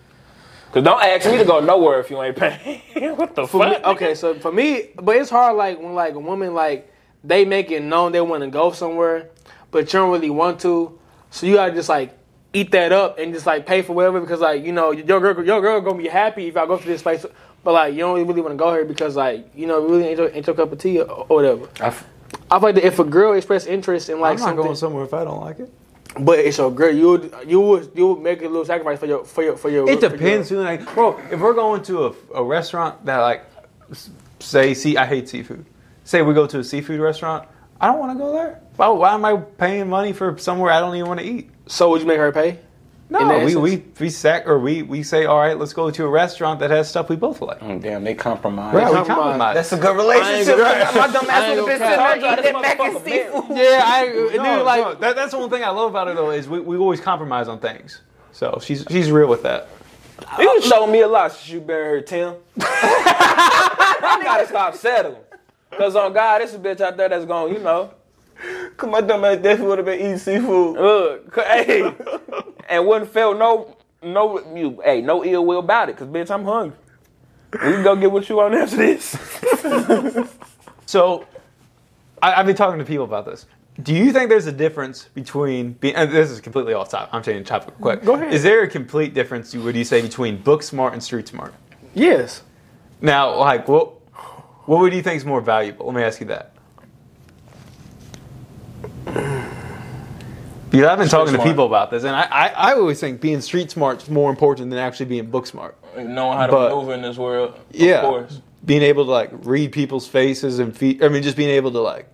Cause don't ask me to go nowhere if you ain't paying. what the For me, fuck? okay, so for me, but it's hard like when like a woman like they make it known they want to go somewhere, but you don't really want to, so you gotta just like eat that up and just like pay for whatever because like you know your girl your girl gonna be happy if I go to this place, but like you don't really want to go here because like you know really ain't your, ain't your cup of tea or, or whatever. I f- I feel like that if a girl express interest in like I'm not something, going somewhere if I don't like it. but it's your girl, you would you would you would make a little sacrifice for your for your for your. It for your- depends. Who like, bro, if we're going to a, a restaurant that like, say, see, I hate seafood. Say we go to a seafood restaurant, I don't want to go there. Why, why am I paying money for somewhere I don't even want to eat? So would you make her pay? No, we, we we sack or we we say, all right, let's go to a restaurant that has stuff we both like. Oh, damn, they compromise. Right, we compromise. compromise. That's a good I ain't relationship. gonna- My dumb ass ain't would have been gonna sitting cap. there eating that mac and seafood. Yeah, I dude, no, like no, that, that's the one thing I love about her though is we, we always compromise on things. So she's she's real with that. You showed me a lot since you been here, Tim. I gotta stop settling. Cause on God, this a bitch out there that's going, you know, Cause my dumb ass definitely would have been eating seafood. look, hey, and wouldn't feel no, no, you, hey, no ill will about it. Cause bitch, I'm hungry. We can go get what you want after this. So, I, I've been talking to people about this. Do you think there's a difference between being? And this is completely off topic. I'm changing topic quick. Go ahead. Is there a complete difference? Would you say between book smart and street smart? yes. Now, like, what what would you think is more valuable? Let me ask you that. Because I've been talking to people about this, and I, I, I always think being street smart is more important than actually being book smart. Knowing how to But- maneuver in this world, Yeah, course. being able to like read people's faces and feet. I mean, just being able to like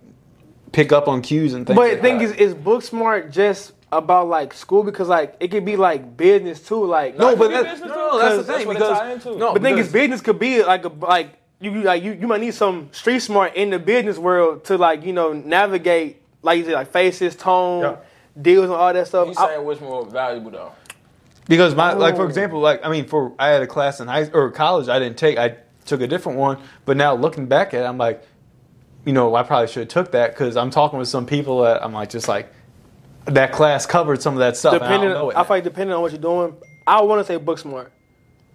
pick up on cues and things. But like the thing that. is, is book smart just about like school because like it could be like business too. Like No, but that's, business no, too, no, that's the 'cause thing that's what it because into. no, But the thing is, business could be like a like you you- like you, you might need some street smart in the business world to like you know navigate like you said like faces, tone, Yeah. deals, and all that stuff. You I- saying what's more valuable though? because my like for example, like I mean, for I had a class in high or college I didn't take. I took a different one, but now looking back at it, I'm like, you know, I probably should have took that because I'm talking with some people that I'm like just like that class covered some of that stuff. and I depending, don't know it I now. feel like depending on what you're doing, I want to say book smart.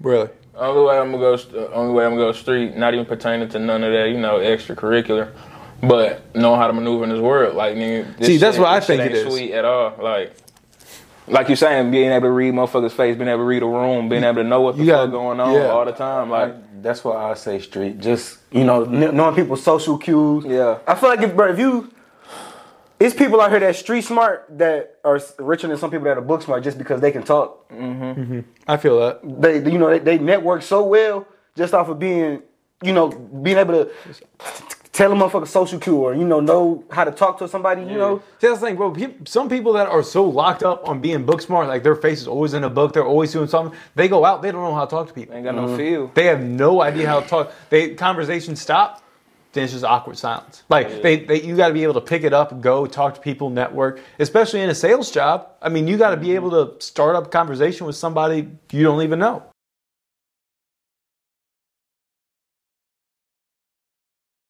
really. Only way I'm gonna go, st- only way I'm gonna go street, not even pertaining to none of that, you know, extracurricular, but know how to maneuver in this world. Like, nigga, this See, that's shit- what I think it ain't is. Sweet at all. Like, like you saying, being able to read motherfuckers' face, being able to read a room, being able to know what the You fuck gotta- going on yeah. all the time. Like, That's why I say street. Just you know, knowing people's social cues. Yeah. I feel like if, bro, if you, it's people out here that street smart that are richer than some people that are book smart just because they can talk. Mm-hmm. Mm-hmm. I feel that. They, you know, they, they network so well just off of being, you know, being able to tell a motherfucker social cue or you know know how to talk to somebody. You know, See, that's the thing, bro. Peop some people that are so locked up on being book smart, like their face is always in a book, they're always doing something. They go out, they don't know how to talk to people. ain't got no mm-hmm. feel. They have no idea how to talk. They conversation stop. then it's just awkward silence. Like they, they you got to be able to pick it up, go talk to people, network, especially in a sales job. I mean, you got to be able to start up a conversation with somebody you don't even know.